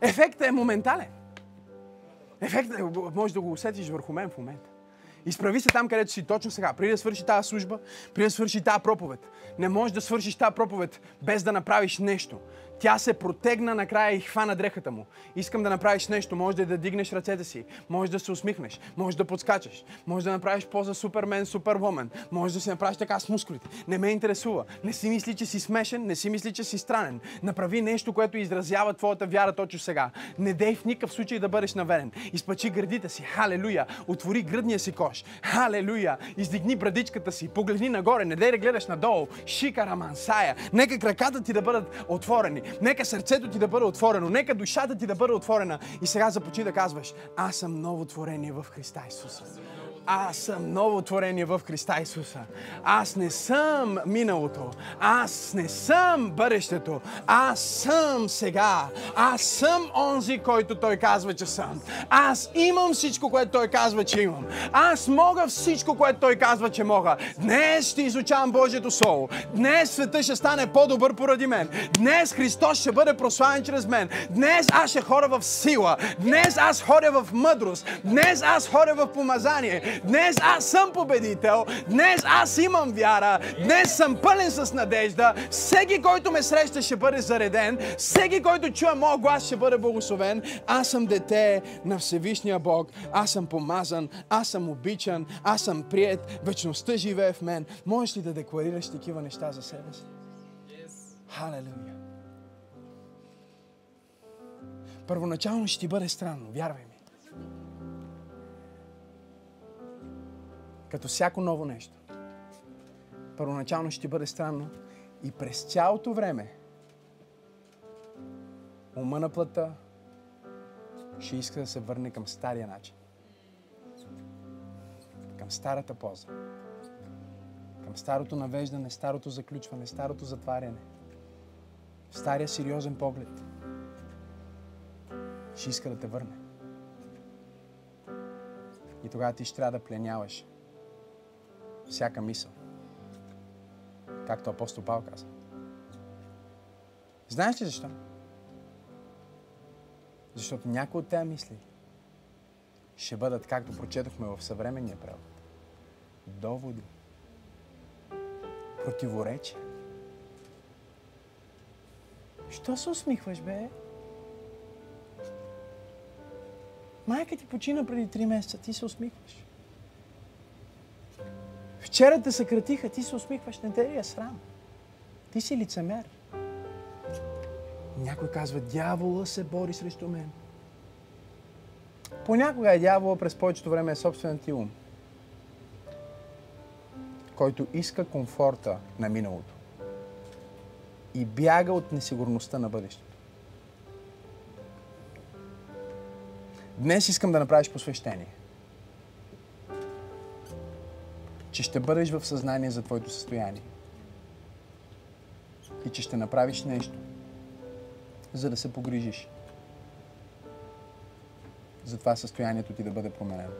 Ефектът е моментален. Ефектът е, може да го усетиш върху мен в момента. Изправи се там, където си точно сега. Преди да свърши тази служба, преди да свърши тази проповед. Не можеш да свършиш тази проповед без да направиш нещо. Тя се протегна накрая и хвана дрехата му. Искам да направиш нещо. Може да, да дигнеш ръцете си. Може да се усмихнеш. Може да подскачаш. Може да направиш поза супермен, супервомен. Може да си направиш така с мускулите. Не ме интересува. Не си мисли, че си смешен. Не си мисли, че си странен. Направи нещо, което изразява твоята вяра точно сега. Не дей в никакъв случай да бъдеш наверен. Изпачи гърдите си. Халелуя. Отвори гръдния си кош. Халелуя. Издигни брадичката си. Погледни нагоре. Не дей да гледаш надолу. Шика рамансая. Нека краката ти да бъдат отворени. Нека сърцето ти да бъде отворено. Нека душата ти да бъде отворена. И сега започни да казваш, аз съм ново творение в Христа Исуса. Аз съм ново творение в Христа Исуса. Аз не съм миналото. Аз не съм бъдещето. Аз съм сега. Аз съм онзи, който Той казва, че съм. Аз имам всичко, което Той казва, че имам. Аз мога всичко, което Той казва, че мога. Днес ще изучавам Божието Слово. Днес света ще стане по-добър поради мен. Днес Христос ще бъде прославен чрез мен. Днес аз ще хора в сила. Днес аз ходя в мъдрост. Днес аз ходя в помазание. Днес аз съм победител. Днес аз имам вяра. Днес съм пълен с надежда. Всеки, който ме среща, ще бъде зареден. Всеки, който чуе моят глас, ще бъде благословен. Аз съм дете на Всевишния Бог. Аз съм помазан. Аз съм обичан. Аз съм прият. Вечността живее в мен. Можеш ли да декларираш такива неща за себе си? Халелуя. Първоначално ще ти бъде странно, вярвай ми. Като всяко ново нещо. Първоначално ще ти бъде странно и през цялото време ума на плътта ще иска да се върне към стария начин. Към старата поза. Към старото навеждане, старото заключване, старото затваряне. Стария сериозен поглед ще иска да те върне. И тогава ти ще трябва да пленяваш всяка мисъл. Както апостол Павел каза. Знаеш ли защо? Защото някои от тези мисли ще бъдат, както прочетохме в съвременния превод, доводи, противоречия. Що се усмихваш, бе? Майка ти почина преди три месеца, ти се усмихваш. Вчера те съкратиха, ти се усмихваш, не те ли е срам? Ти си лицемер. Някой казва, дявола се бори срещу мен. Понякога е дявола през повечето време е собствен ти ум, който иска комфорта на миналото и бяга от несигурността на бъдещето. Днес искам да направиш посвещение. Че ще бъдеш в съзнание за твоето състояние. И че ще направиш нещо, за да се погрижиш. За това състоянието ти да бъде променено.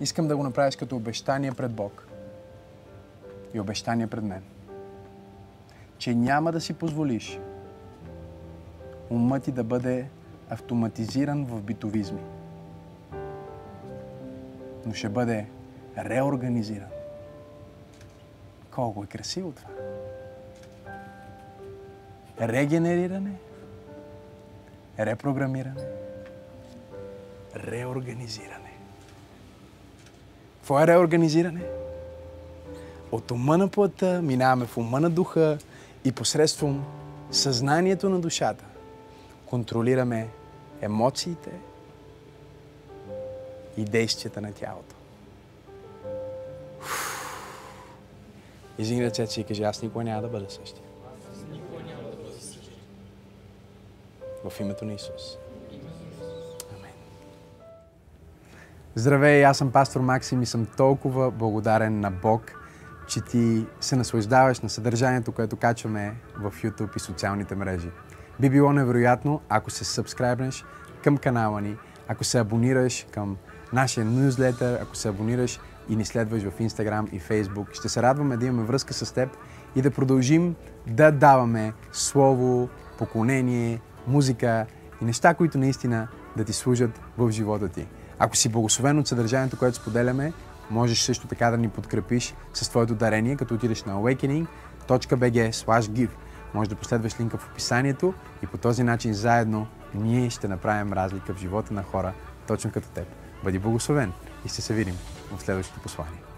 Искам да го направиш като обещание пред Бог и обещание пред мен. Че няма да си позволиш умът ти да бъде автоматизиран в битовизми. Но ще бъде реорганизиран. Колко е красиво това. Регенериране, репрограмиране, реорганизиране. Какво е реорганизиране? От ума на плътта минаваме в ума на духа и посредством съзнанието на душата контролираме емоциите и действията на тялото. Изигни ръцете си и кажи, аз никога няма да бъда същия. В името на Исус. Амен. Здравей, аз съм пастор Максим и съм толкова благодарен на Бог, че ти се наслаждаваш на съдържанието, което качваме в YouTube и социалните мрежи. Би било невероятно, ако се сабскрайбнеш към канала ни, ако се абонираш към нашия нюзлетър, ако се абонираш и ни следваш в Instagram и Facebook. Ще се радваме да имаме връзка с теб и да продължим да даваме слово, поклонение, музика и неща, които наистина да ти служат в живота ти. Ако си благословен от съдържанието, което споделяме, можеш също така да ни подкрепиш с твоето дарение, като отидеш на awakening.bg/give. Може да последваш линка в описанието и по този начин заедно ние ще направим разлика в живота на хора, точно като теб. Бъди благословен и ще се видим в следващото послание.